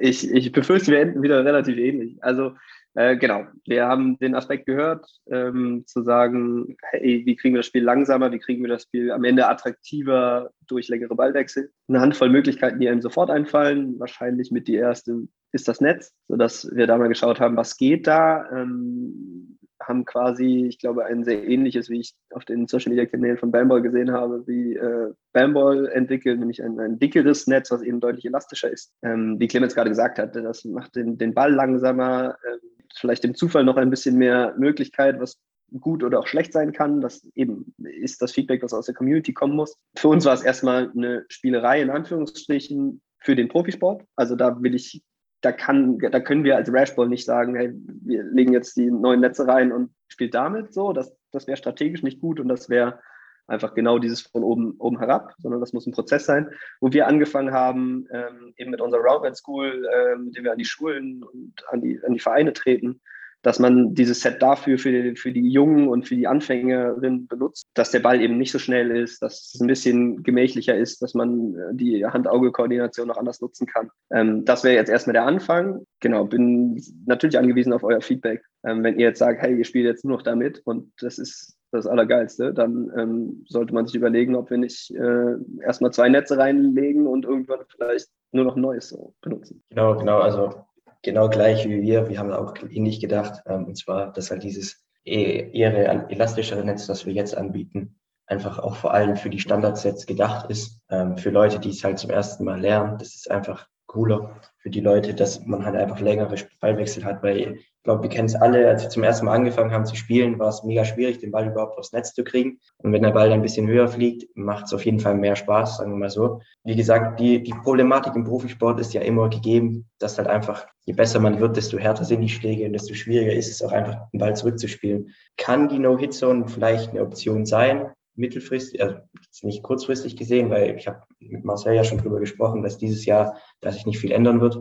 ich, ich befürchte, wir enden wieder relativ ähnlich. Also äh, genau, wir haben den Aspekt gehört, ähm, zu sagen, hey, wie kriegen wir das Spiel langsamer, wie kriegen wir das Spiel am Ende attraktiver durch längere Ballwechsel. Eine Handvoll Möglichkeiten, die einem sofort einfallen. Wahrscheinlich mit die erste ist das Netz, sodass wir da mal geschaut haben, was geht da. Ähm, haben quasi, ich glaube, ein sehr ähnliches, wie ich auf den Social Media Kanälen von Bamball gesehen habe, wie äh, Bamball entwickelt, nämlich ein, ein dickeres Netz, was eben deutlich elastischer ist. Ähm, wie Clemens gerade gesagt hat, das macht den, den Ball langsamer, äh, vielleicht dem Zufall noch ein bisschen mehr Möglichkeit, was gut oder auch schlecht sein kann. Das eben ist das Feedback, was aus der Community kommen muss. Für uns war es erstmal eine Spielerei in Anführungsstrichen für den Profisport. Also da will ich da, kann, da können wir als Rashball nicht sagen, hey, wir legen jetzt die neuen Netze rein und spielt damit so. Das, das wäre strategisch nicht gut und das wäre einfach genau dieses von oben, oben herab, sondern das muss ein Prozess sein, wo wir angefangen haben, ähm, eben mit unserer Roundman School, äh, mit dem wir an die Schulen und an die, an die Vereine treten, dass man dieses Set dafür für die, für die Jungen und für die Anfängerinnen benutzt, dass der Ball eben nicht so schnell ist, dass es ein bisschen gemächlicher ist, dass man äh, die Hand-Auge-Koordination noch anders nutzen kann. Ähm, das wäre jetzt erstmal der Anfang. Genau, bin natürlich angewiesen auf euer Feedback. Ähm, wenn ihr jetzt sagt, hey, ihr spielt jetzt nur noch damit und das ist das Allergeilste, dann ähm, sollte man sich überlegen, ob wir nicht äh, erstmal zwei Netze reinlegen und irgendwann vielleicht nur noch ein neues so benutzen. Genau, genau. Also genau gleich wie wir. Wir haben auch ähnlich gedacht. Ähm, und zwar, dass halt dieses e-, eher elastischere Netz, das wir jetzt anbieten, einfach auch vor allem für die Standardsets gedacht ist. Ähm, für Leute, die es halt zum ersten Mal lernen. Das ist einfach cooler für die Leute, dass man halt einfach längere Ballwechsel hat, weil ich glaube, wir kennen es alle, als wir zum ersten Mal angefangen haben zu spielen, war es mega schwierig, den Ball überhaupt aufs Netz zu kriegen. Und wenn der Ball dann ein bisschen höher fliegt, macht es auf jeden Fall mehr Spaß, sagen wir mal so. Wie gesagt, die, die Problematik im Profisport ist ja immer gegeben, dass halt einfach, je besser man wird, desto härter sind die Schläge und desto schwieriger ist es auch einfach, den Ball zurückzuspielen. Kann die No-Hit-Zone vielleicht eine Option sein? Mittelfristig, also nicht kurzfristig gesehen, weil ich habe mit Marcel ja schon drüber gesprochen, dass dieses Jahr, dass sich nicht viel ändern wird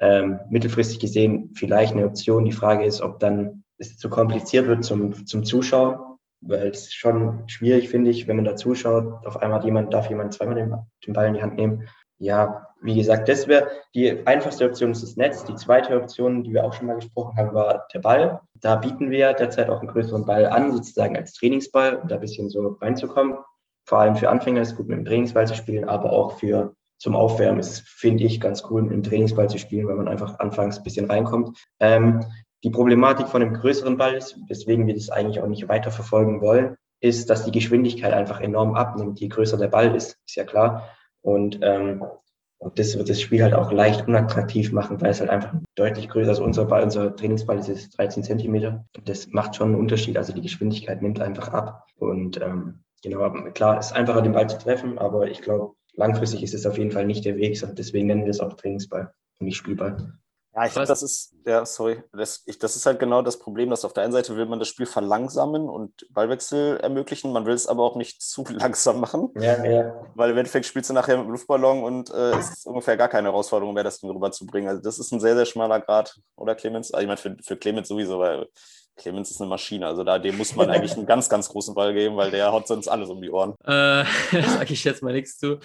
ähm, mittelfristig gesehen vielleicht eine Option. Die Frage ist, ob dann es zu kompliziert wird zum, zum Zuschauen, weil es schon schwierig finde ich, wenn man da zuschaut, auf einmal hat jemand, darf jemand zweimal den, den Ball in die Hand nehmen. Ja, wie gesagt, das wäre die einfachste Option ist das Netz. Die zweite Option, die wir auch schon mal gesprochen haben, war der Ball. Da bieten wir derzeit auch einen größeren Ball an, sozusagen als Trainingsball, um da ein bisschen so reinzukommen. Vor allem für Anfänger ist es gut, mit dem Trainingsball zu spielen, aber auch für zum Aufwärmen ist, finde ich, ganz cool, mit dem Trainingsball zu spielen, weil man einfach anfangs ein bisschen reinkommt. Ähm, die Problematik von einem größeren Ball ist, weswegen wir das eigentlich auch nicht weiter verfolgen wollen, ist, dass die Geschwindigkeit einfach enorm abnimmt, je größer der Ball ist, ist ja klar. Und, ähm, und das wird das Spiel halt auch leicht unattraktiv machen, weil es halt einfach deutlich größer ist. Unser Ball, unser Trainingsball ist jetzt 13 Zentimeter. Das macht schon einen Unterschied. Also die Geschwindigkeit nimmt einfach ab. Und ähm, genau, klar, es ist einfacher, den Ball zu treffen, aber ich glaube, langfristig ist es auf jeden Fall nicht der Weg. Deswegen nennen wir es auch Trainingsball und nicht Spielball. Ja, ich glaube, das ist, ja, sorry, das, ich, das ist halt genau das Problem, dass auf der einen Seite will man das Spiel verlangsamen und Ballwechsel ermöglichen, man will es aber auch nicht zu langsam machen. Ja, ja. Weil im Endeffekt spielst du nachher mit dem Luftballon und äh, es ist ungefähr gar keine Herausforderung mehr, das Ding rüberzubringen. Also das ist ein sehr, sehr schmaler Grad, oder Clemens? Also ich meine, für, für Clemens sowieso, weil Clemens ist eine Maschine. Also da dem muss man eigentlich einen ganz, ganz großen Ball geben, weil der haut sonst alles um die Ohren. Äh, Sage ich jetzt mal nichts zu.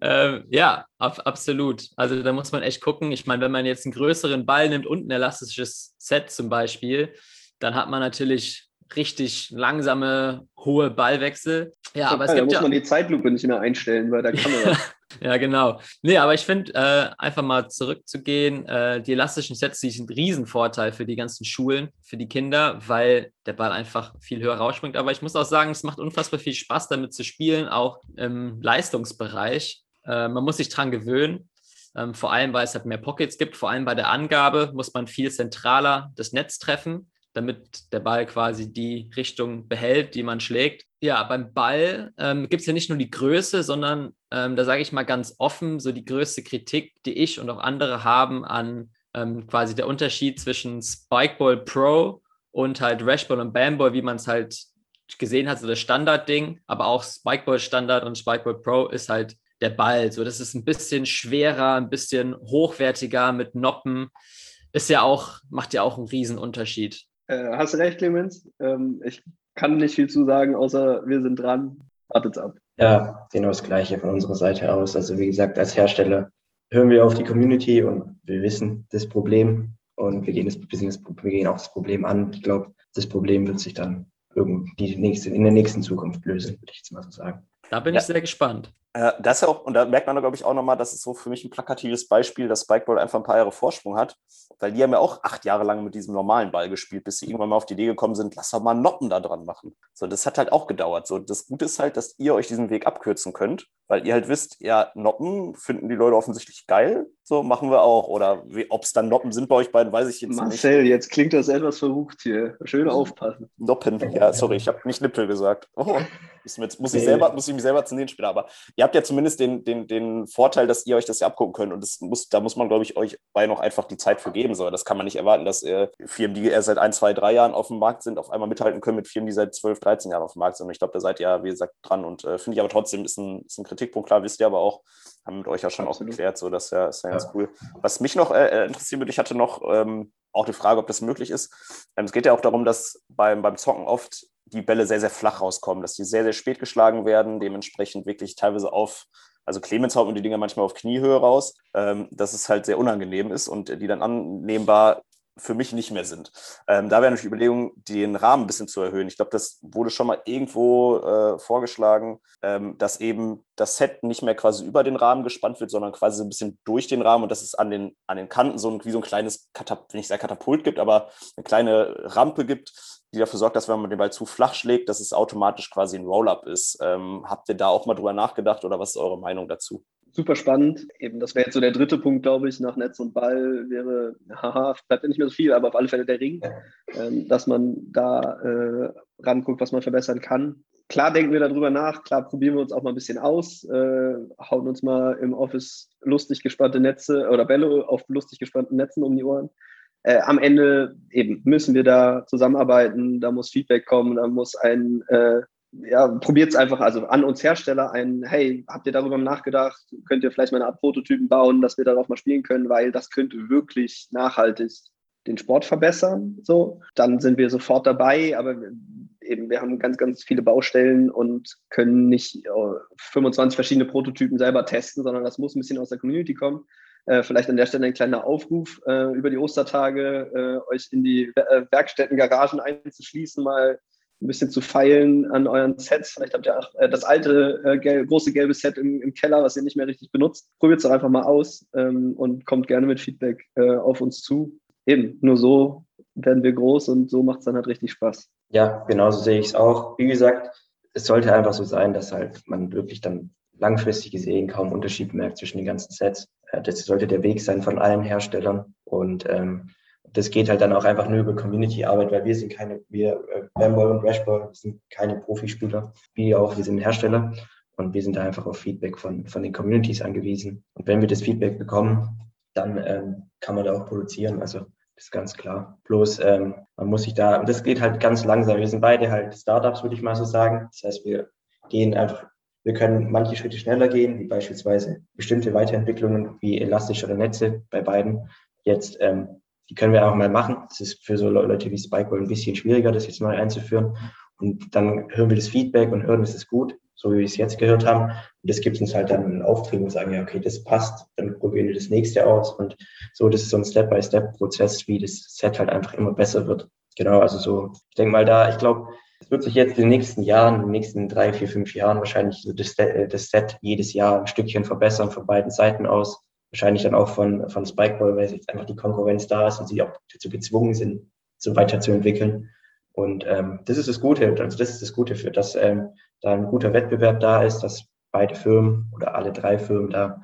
Ähm, ja, ab, absolut. Also da muss man echt gucken. Ich meine, wenn man jetzt einen größeren Ball nimmt und ein elastisches Set zum Beispiel, dann hat man natürlich richtig langsame, hohe Ballwechsel. Ja, aber es da gibt muss ja. man die Zeitlupe nicht mehr einstellen bei der Kamera. Ja, genau. Nee, aber ich finde, äh, einfach mal zurückzugehen, äh, die elastischen Sets, die sind ein Riesenvorteil für die ganzen Schulen, für die Kinder, weil der Ball einfach viel höher rausspringt. Aber ich muss auch sagen, es macht unfassbar viel Spaß, damit zu spielen, auch im Leistungsbereich. Äh, man muss sich dran gewöhnen. Ähm, vor allem, weil es halt mehr Pockets gibt. Vor allem bei der Angabe muss man viel zentraler das Netz treffen, damit der Ball quasi die Richtung behält, die man schlägt. Ja, beim Ball ähm, gibt es ja nicht nur die Größe, sondern ähm, da sage ich mal ganz offen, so die größte Kritik, die ich und auch andere haben an ähm, quasi der Unterschied zwischen Spikeball Pro und halt Rashball und Bamball, wie man es halt gesehen hat, so das Standardding, aber auch Spikeball Standard und Spikeball Pro ist halt der Ball. So, das ist ein bisschen schwerer, ein bisschen hochwertiger mit Noppen. Ist ja auch, macht ja auch einen riesen Unterschied. Äh, hast recht, Clemens. Ähm, ich kann nicht viel zu sagen, außer wir sind dran. Wartet's ab. Ja, genau das Gleiche von unserer Seite aus. Also wie gesagt, als Hersteller hören wir auf die Community und wir wissen das Problem und wir gehen, das, wir gehen auch das Problem an. Ich glaube, das Problem wird sich dann irgendwie nächste, in der nächsten Zukunft lösen, würde ich jetzt mal so sagen. Da bin Ja. ich sehr gespannt. Äh, das ist ja auch, und da merkt man, glaube ich, auch nochmal, das ist so für mich ein plakatives Beispiel, dass Spikeball einfach ein paar Jahre Vorsprung hat, weil die haben ja auch acht Jahre lang mit diesem normalen Ball gespielt, bis sie irgendwann mal auf die Idee gekommen sind, lass doch mal Noppen da dran machen. So, das hat halt auch gedauert. So, das Gute ist halt, dass ihr euch diesen Weg abkürzen könnt, weil ihr halt wisst, ja, Noppen finden die Leute offensichtlich geil, so machen wir auch. Oder ob es dann Noppen sind bei euch beiden, weiß ich jetzt nicht. Marcel, jetzt klingt das etwas verrucht hier. Schön aufpassen. Noppen, ja, sorry, ich habe nicht Nippel gesagt. Oh, jetzt, muss, ich selber, muss ich mich selber zensieren später. Aber ihr habt ja zumindest den, den, den Vorteil, dass ihr euch das ja abgucken könnt. Und das muss, da muss man, glaube ich, euch bei noch einfach die Zeit für geben. So, das kann man nicht erwarten, dass äh, Firmen, die erst seit ein, zwei, drei Jahren auf dem Markt sind, auf einmal mithalten können mit Firmen, die seit 12, 13 Jahren auf dem Markt sind. Und ich glaube, da seid ihr ja, wie gesagt, dran. Und äh, finde ich aber trotzdem, ist ein, ist ein Kritikpunkt, klar, wisst ihr aber auch, haben mit euch ja schon Absolut. auch geklärt. So, das ist ja, ist ja ganz Ja. cool. Was mich noch äh, interessieren würde, ich hatte noch ähm, auch die Frage, ob das möglich ist. Ähm, es geht ja auch darum, dass beim, beim Zocken oft die Bälle sehr, sehr flach rauskommen, dass die sehr, sehr spät geschlagen werden, dementsprechend wirklich teilweise auf, also Clemens haut mir die Dinger manchmal auf Kniehöhe raus, ähm, dass es halt sehr unangenehm ist und die dann annehmbar für mich nicht mehr sind. Ähm, da wäre natürlich die Überlegung, den Rahmen ein bisschen zu erhöhen. Ich glaube, das wurde schon mal irgendwo äh, vorgeschlagen, ähm, dass eben das Set nicht mehr quasi über den Rahmen gespannt wird, sondern quasi so ein bisschen durch den Rahmen und dass es an den, an den Kanten so ein, wie so ein kleines, Katap wenn ich sage Katapult gibt, aber eine kleine Rampe gibt, die dafür sorgt, dass wenn man den Ball zu flach schlägt, dass es automatisch quasi ein Roll-Up ist. Ähm, habt ihr da auch mal drüber nachgedacht oder was ist eure Meinung dazu? Super spannend. Eben, das wäre jetzt so der dritte Punkt, glaube ich, nach Netz und Ball wäre, haha, bleibt ja nicht mehr so viel, aber auf alle Fälle der Ring, ähm, dass man da äh, ranguckt, was man verbessern kann. Klar denken wir darüber nach, klar probieren wir uns auch mal ein bisschen aus, äh, hauen uns mal im Office lustig gespannte Netze oder Bälle auf lustig gespannten Netzen um die Ohren. Äh, am Ende eben müssen wir da zusammenarbeiten, da muss Feedback kommen, da muss ein äh, ja, probiert es einfach, also an uns Hersteller ein, hey, habt ihr darüber nachgedacht? Könnt ihr vielleicht mal eine Art Prototypen bauen, dass wir darauf mal spielen können, weil das könnte wirklich nachhaltig den Sport verbessern. So, dann sind wir sofort dabei, aber eben, wir haben ganz, ganz viele Baustellen und können nicht äh, 25 verschiedene Prototypen selber testen, sondern das muss ein bisschen aus der Community kommen. Äh, vielleicht an der Stelle ein kleiner Aufruf äh, über die Ostertage, äh, euch in die äh, Werkstätten, Garagen einzuschließen, mal ein bisschen zu feilen an euren Sets. Vielleicht habt ihr auch äh, das alte gel große gelbe Set im, im, Keller, was ihr nicht mehr richtig benutzt. Probiert es doch einfach mal aus ähm, und kommt gerne mit Feedback auf uns zu. Eben, nur so werden wir groß und so macht es dann halt richtig Spaß. Ja, genauso sehe ich es auch. Wie gesagt, es sollte einfach so sein, dass halt man wirklich dann langfristig gesehen kaum Unterschied merkt zwischen den ganzen Sets. Äh, Das sollte der Weg sein von allen Herstellern und ähm, das geht halt dann auch einfach nur über Community-Arbeit, weil wir sind keine, wir, äh, Bamball und Rashball sind keine Profispieler, wie auch, wir sind Hersteller und wir sind da einfach auf Feedback von, von den Communities angewiesen. Und wenn wir das Feedback bekommen, dann ähm, kann man da auch produzieren. Also das ist ganz klar. Bloß ähm, man muss sich da, und das geht halt ganz langsam. Wir sind beide halt Startups, würde ich mal so sagen. Das heißt, wir gehen einfach, wir können manche Schritte schneller gehen, wie beispielsweise bestimmte Weiterentwicklungen wie elastischere Netze bei beiden. Jetzt ähm, die können wir auch mal machen. Es ist für so Leute wie Spikeball ein bisschen schwieriger, das jetzt neu einzuführen. Und dann hören wir das Feedback und hören, es ist gut, so wie wir es jetzt gehört haben. Und das gibt uns halt dann einen Auftrieb und sagen, ja, okay, das passt, dann probieren wir das nächste aus. Und so, das ist so ein Step-by-Step-Prozess, wie das Set halt einfach immer besser wird. Genau, also so, ich denke mal da, ich glaube, es wird sich jetzt in den nächsten Jahren, in den nächsten drei, vier, fünf Jahren wahrscheinlich so das, das Set jedes Jahr ein Stückchen verbessern von beiden Seiten aus wahrscheinlich dann auch von, von Spikeball, weil jetzt einfach die Konkurrenz da ist und sie auch dazu gezwungen sind, so weiterzuentwickeln. Und ähm, das ist das Gute, also das ist das Gute für, dass ähm, da ein guter Wettbewerb da ist, dass beide Firmen oder alle drei Firmen da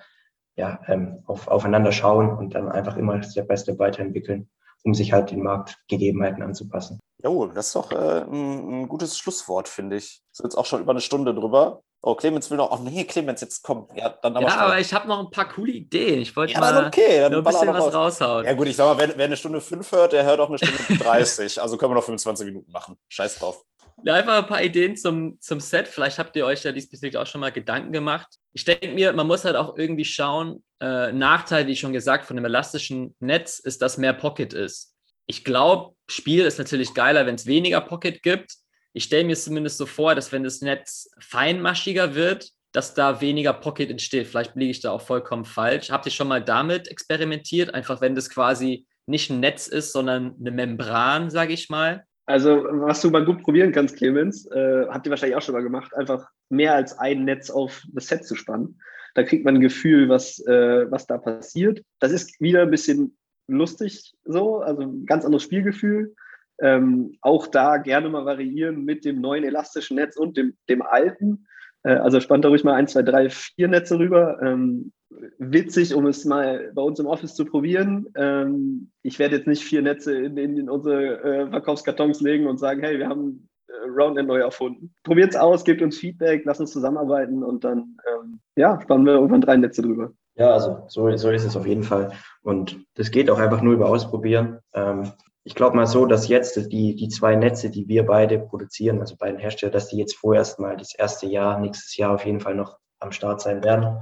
ja, ähm, auf, aufeinander schauen und dann einfach immer by Step weiterentwickeln, um sich halt den Marktgegebenheiten anzupassen. Jo, das ist doch äh, ein, ein, gutes Schlusswort, finde ich. Ist jetzt auch schon über eine Stunde drüber. Oh, Clemens will noch. Oh nee, Clemens, jetzt komm. Ja, dann aber, ja, aber ich habe noch ein paar coole Ideen. Ich wollte ja, mal okay, dann ein bisschen was raus. raushauen. Ja, gut, ich sag mal, wer, wer eine Stunde fünf hört, der hört auch eine Stunde 30. Also können wir noch 25 Minuten machen. Scheiß drauf. Ja, einfach ein paar Ideen zum, zum Set. Vielleicht habt ihr euch ja diesbezüglich auch schon mal Gedanken gemacht. Ich denke mir, man muss halt auch irgendwie schauen. Äh, Nachteil, wie schon gesagt, von dem elastischen Netz ist, dass mehr Pocket ist. Ich glaube, Spiel ist natürlich geiler, wenn es weniger Pocket gibt. Ich stelle mir zumindest so vor, dass wenn das Netz feinmaschiger wird, dass da weniger Pocket entsteht. Vielleicht liege ich da auch vollkommen falsch. Habt ihr schon mal damit experimentiert? Einfach wenn das quasi nicht ein Netz ist, sondern eine Membran, sage ich mal. Also, was du mal gut probieren kannst, Clemens, äh, habt ihr wahrscheinlich auch schon mal gemacht, einfach mehr als ein Netz auf das Set zu spannen. Da kriegt man ein Gefühl, was, äh, was da passiert. Das ist wieder ein bisschen lustig so, also ein ganz anderes Spielgefühl. Ähm, auch da gerne mal variieren mit dem neuen elastischen Netz und dem, dem alten. Äh, also spannt da ruhig mal ein, zwei, drei, vier Netze rüber. Ähm, witzig, um es mal bei uns im Office zu probieren. Ähm, ich werde jetzt nicht vier Netze in, in, in unsere äh, Verkaufskartons legen und sagen, hey, wir haben äh, Roundend neu erfunden. Probiert es aus, gebt uns Feedback, lasst uns zusammenarbeiten und dann ähm, ja, spannen wir irgendwann drei Netze drüber. Ja, also so, so ist es auf jeden Fall. Und das geht auch einfach nur über Ausprobieren. Ähm, ich glaube mal so, dass jetzt die, die zwei Netze, die wir beide produzieren, also beiden Hersteller, dass die jetzt vorerst mal das erste Jahr, nächstes Jahr auf jeden Fall noch am Start sein werden.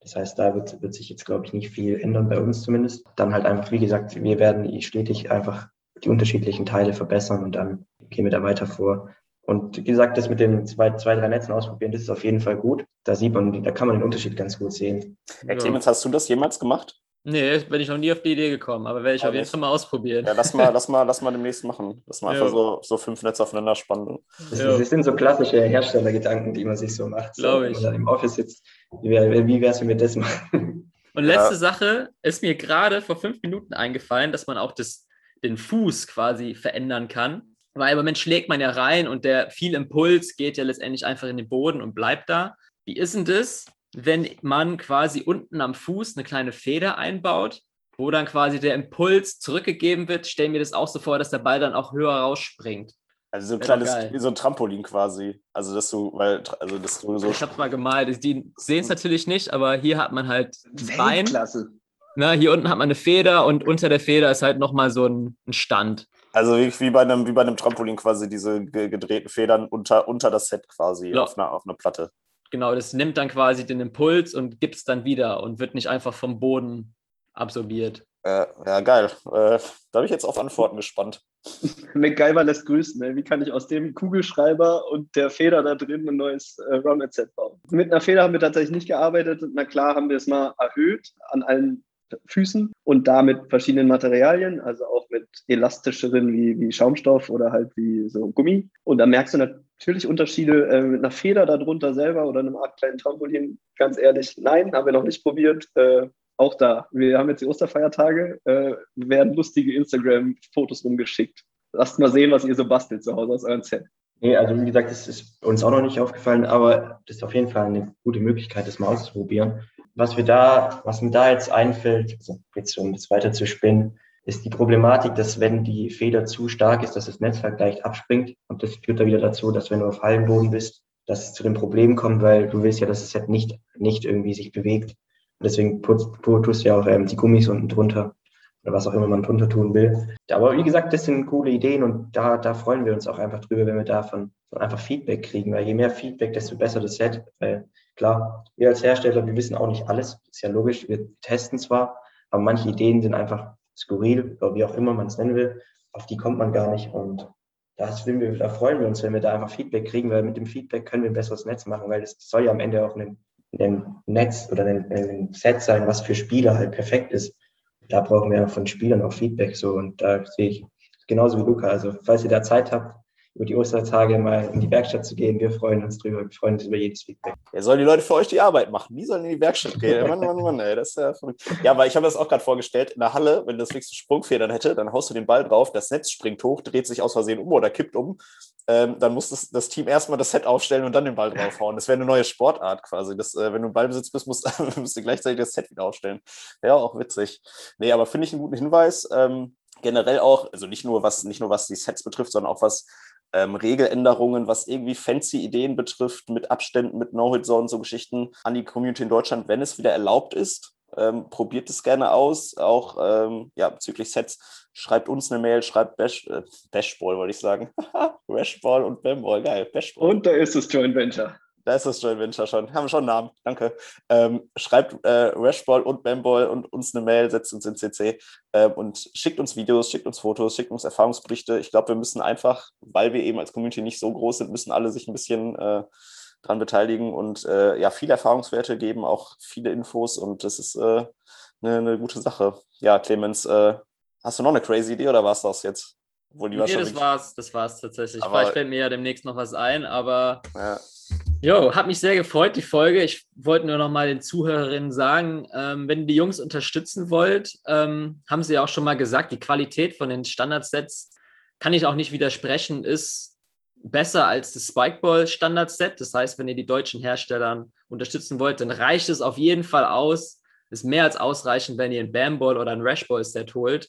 Das heißt, da wird, wird sich jetzt, glaube ich, nicht viel ändern, bei uns zumindest. Dann halt einfach, wie gesagt, wir werden stetig einfach die unterschiedlichen Teile verbessern und dann gehen wir da weiter vor. Und wie gesagt, das mit den zwei, zwei, drei Netzen ausprobieren, das ist auf jeden Fall gut. Da sieht man, da kann man den Unterschied ganz gut sehen. Herr Clemens, hast du das jemals gemacht? Nee, bin ich noch nie auf die Idee gekommen, aber werde ich aber auf jeden Fall mal ausprobieren. Ja, lass mal, lass mal, lass mal demnächst machen. Lass mal ja. einfach so, so fünf Netze aufeinander spannen. Das, das, sind so klassische Herstellergedanken, die man sich so macht. Glaube so, ich. Wenn man im Office sitzt, wie wäre es, wenn wir das machen? Und letzte ja. Sache ist mir gerade vor fünf Minuten eingefallen, dass man auch das, den Fuß quasi verändern kann. Weil im Moment schlägt man ja rein und der viel Impuls geht ja letztendlich einfach in den Boden und bleibt da. Wie ist denn das, wenn man quasi unten am Fuß eine kleine Feder einbaut, wo dann quasi der Impuls zurückgegeben wird, stellen wir das auch so vor, dass der Ball dann auch höher rausspringt. Also so ein kleines, wie so ein Trampolin quasi. Also dass du, weil, also dass du so. Ich hab's mal gemalt. Die sehen es natürlich nicht, aber hier hat man halt das Bein. Klasse. Na, hier unten hat man eine Feder und unter der Feder ist halt nochmal so ein, ein Stand. Also wie bei einem, wie bei einem Trampolin quasi diese gedrehten Federn unter, unter das Set quasi ja. auf, einer, auf einer Platte. Genau, das nimmt dann quasi den Impuls und gibt es dann wieder und wird nicht einfach vom Boden absorbiert. Äh, ja, geil. Äh, da bin ich jetzt auf Antworten gespannt. MacGyver lässt grüßen. Ne? Wie kann ich aus dem Kugelschreiber und der Feder da drin ein neues äh, Roundnet-Set bauen? Mit einer Feder haben wir tatsächlich nicht gearbeitet. Na klar haben wir es mal erhöht an allen Füßen und da mit verschiedenen Materialien, also auch mit elastischeren wie, wie Schaumstoff oder halt wie so Gummi. Und da merkst du natürlich Unterschiede äh, mit einer Feder darunter selber oder einem Art kleinen Trampolin. Ganz ehrlich, nein, haben wir noch nicht probiert. Äh, auch da, wir haben jetzt die Osterfeiertage, äh, werden lustige Instagram-Fotos rumgeschickt. Lasst mal sehen, was ihr so bastelt zu Hause aus eurem Set. Nee, also wie gesagt, das ist uns auch noch nicht aufgefallen, aber das ist auf jeden Fall eine gute Möglichkeit, das mal auszuprobieren was wir da, was mir da jetzt einfällt, also jetzt um das weiter zu spinnen, ist die Problematik, dass wenn die Feder zu stark ist, dass das Netz halt leicht abspringt. Und das führt dann wieder dazu, dass wenn du auf Hallenboden bist, dass es zu dem Problem kommt, weil du willst ja, dass das Set nicht, nicht irgendwie sich bewegt. Und deswegen putzt, tust du ja auch ähm, die Gummis unten drunter oder was auch immer man drunter tun will. Aber wie gesagt, das sind coole Ideen und da, da freuen wir uns auch einfach drüber, wenn wir davon einfach Feedback kriegen, weil je mehr Feedback, desto besser das Set. Weil klar, wir als Hersteller, wir wissen auch nicht alles, ist ja logisch, wir testen zwar, aber manche Ideen sind einfach skurril oder wie auch immer man es nennen will, auf die kommt man gar nicht und das wir, da freuen wir uns, wenn wir da einfach Feedback kriegen, weil mit dem Feedback können wir ein besseres Netz machen, weil es soll ja am Ende auch ein, ein Netz oder ein, ein, Set sein, was für Spieler halt perfekt ist. Da brauchen wir von Spielern auch Feedback so und da sehe ich genauso wie Luca. Also falls ihr da Zeit habt, über die Ostertage mal in die Werkstatt zu gehen. Wir freuen uns drüber. Wir freuen uns über jedes Feedback. Ja, sollen die Leute für euch die Arbeit machen? Die sollen in die Werkstatt gehen. Mann, Mann, Mann, ey, das ist ja verrückt. Ja, aber ich habe das auch gerade vorgestellt. In der Halle, wenn das fix Sprungfedern hätte, dann haust du den Ball drauf, das Netz springt hoch, dreht sich aus Versehen um oder kippt um. Ähm, dann muss das, das, Team erstmal das Set aufstellen und dann den Ball draufhauen. Das wäre eine neue Sportart quasi. Das, äh, wenn du im Ballbesitz bist, musst, musst du gleichzeitig das Set wieder aufstellen. Ja, auch witzig. Nee, aber finde ich einen guten Hinweis. Ähm, generell auch, also nicht nur was, nicht nur was die Sets betrifft, sondern auch was ähm, Regeländerungen, was irgendwie fancy Ideen betrifft, mit Abständen, mit No-Hit-Zonen, so Geschichten an die Community in Deutschland, wenn es wieder erlaubt ist. Ähm, probiert es gerne aus, auch ähm, ja, bezüglich Sets. Schreibt uns eine Mail, schreibt Bash, äh, Bashball, wollte ich sagen. Bashball und Bamball, geil. Bashball. Und da ist das Joint Venture. Da ist das Joint Venture schon. Haben wir schon einen Namen. Danke. Ähm, schreibt äh, Rashball und Bamball und uns eine Mail, setzt uns in CC ähm, und schickt uns Videos, schickt uns Fotos, schickt uns Erfahrungsberichte. Ich glaube, wir müssen einfach, weil wir eben als Community nicht so groß sind, müssen alle sich ein bisschen äh, dran beteiligen und äh, ja, viele Erfahrungswerte geben, auch viele Infos und das ist eine, äh, eine, gute Sache. Ja, Clemens, äh, hast du noch eine crazy Idee oder war es das jetzt? Wohl, nee, das war's, das war's tatsächlich. Aber, Vielleicht fällt mir ja demnächst noch was ein, aber ja. Jo, hat mich sehr gefreut, die Folge. Ich wollte nur noch mal den Zuhörerinnen sagen, ähm, wenn ihr die Jungs unterstützen wollt, ähm, haben sie ja auch schon mal gesagt, die Qualität von den Standardsets kann ich auch nicht widersprechen, ist besser als das Spikeball Standardset. Das heißt, wenn ihr die deutschen Hersteller unterstützen wollt, dann reicht es auf jeden Fall aus. Ist mehr als ausreichend, wenn ihr ein Bamball oder ein Rashball Set holt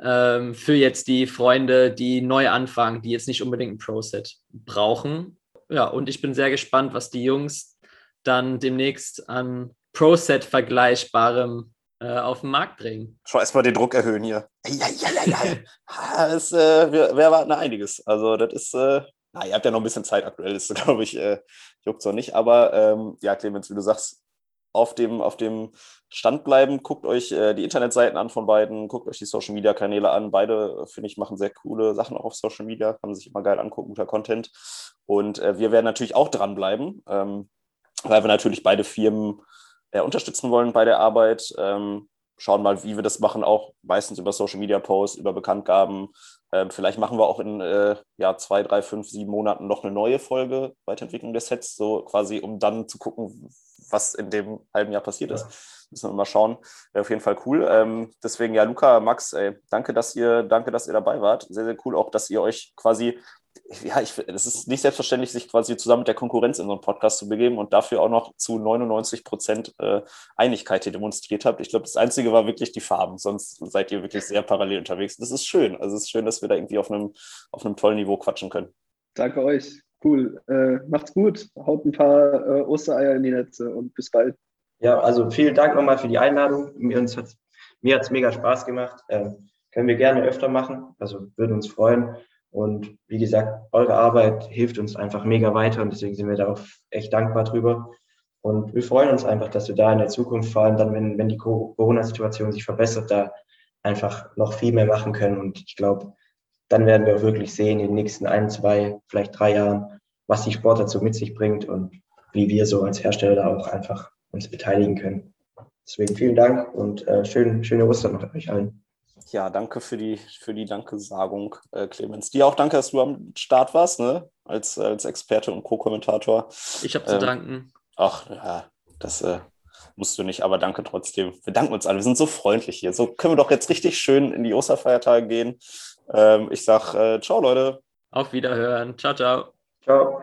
ähm, für jetzt die Freunde, die neu anfangen, die jetzt nicht unbedingt ein Pro-Set brauchen. Ja, und ich bin sehr gespannt, was die Jungs dann demnächst an Pro-Set vergleichbarem äh, auf den Markt bringen. Schau erstmal den Druck erhöhen hier. Ja, ja, ja, ja. das, äh, wir, wir erwarten einiges. Also, das ist, äh, na, ihr habt ja noch ein bisschen Zeit aktuell, ist, glaube ich, äh, juckt so nicht. Aber ähm, ja, Clemens, wie du sagst, auf dem, auf dem Stand bleiben. Guckt euch äh, die Internetseiten an von beiden, guckt euch die Social Media Kanäle an. Beide, äh, finde ich, machen sehr coole Sachen auch auf Social Media, kann man sich immer geil angucken, guter Content. Und äh, wir werden natürlich auch dranbleiben, ähm, weil wir natürlich beide Firmen äh, unterstützen wollen bei der Arbeit. Ähm, schauen mal, wie wir das machen, auch meistens über Social Media Posts, über Bekanntgaben. Ähm, vielleicht machen wir auch in äh, ja, zwei, drei, fünf, sieben Monaten noch eine neue Folge Weiterentwicklung des Sets, so quasi, um dann zu gucken, was in dem halben Jahr passiert ist. Müssen wir mal schauen. Wäre auf jeden Fall cool. Ähm, deswegen, ja, Luca, Max, ey, danke, dass ihr, danke, dass ihr dabei wart. Sehr, sehr cool auch, dass ihr euch quasi ja, ich, es ist nicht selbstverständlich, sich quasi zusammen mit der Konkurrenz in so einen Podcast zu begeben und dafür auch noch zu 99 Prozent äh, Einigkeit hier demonstriert habt. Ich glaube, das Einzige war wirklich die Farben, sonst seid ihr wirklich sehr parallel unterwegs. Das ist schön. Also es ist schön, dass wir da irgendwie auf einem, auf einem tollen Niveau quatschen können. Danke euch. Cool. Äh, macht's gut. Haut ein paar äh, Ostereier in die Netze und bis bald. Ja, also vielen Dank nochmal für die Einladung. Mir, hat's, mir hat es mega Spaß gemacht. Ähm, können wir gerne öfter machen. Also würden uns freuen. Und wie gesagt, eure Arbeit hilft uns einfach mega weiter und deswegen sind wir darauf echt dankbar drüber. Und wir freuen uns einfach, dass wir da in der Zukunft, vor allem dann, wenn, wenn die Corona-Situation sich verbessert, da einfach noch viel mehr machen können. Und ich glaube, dann werden wir auch wirklich sehen in den nächsten ein, zwei, vielleicht drei Jahren, was die Sport dazu mit sich bringt und wie wir so als Hersteller da auch einfach uns beteiligen können. Deswegen vielen Dank und äh, schön, schöne Ostern noch euch allen ja, danke für die, für die Dankesagung, äh, Clemens. Dir auch danke, dass du am Start warst, ne? Als, als Experte und Co-Kommentator. Ich habe zu ähm, danken. Ach, ja, das äh, musst du nicht, aber danke trotzdem. Wir danken uns alle. Wir sind so freundlich hier. So können wir doch jetzt richtig schön in die Osterfeiertage gehen. Ähm, ich sag äh, ciao, Leute. Auf Wiederhören. Ciao, ciao. Ciao.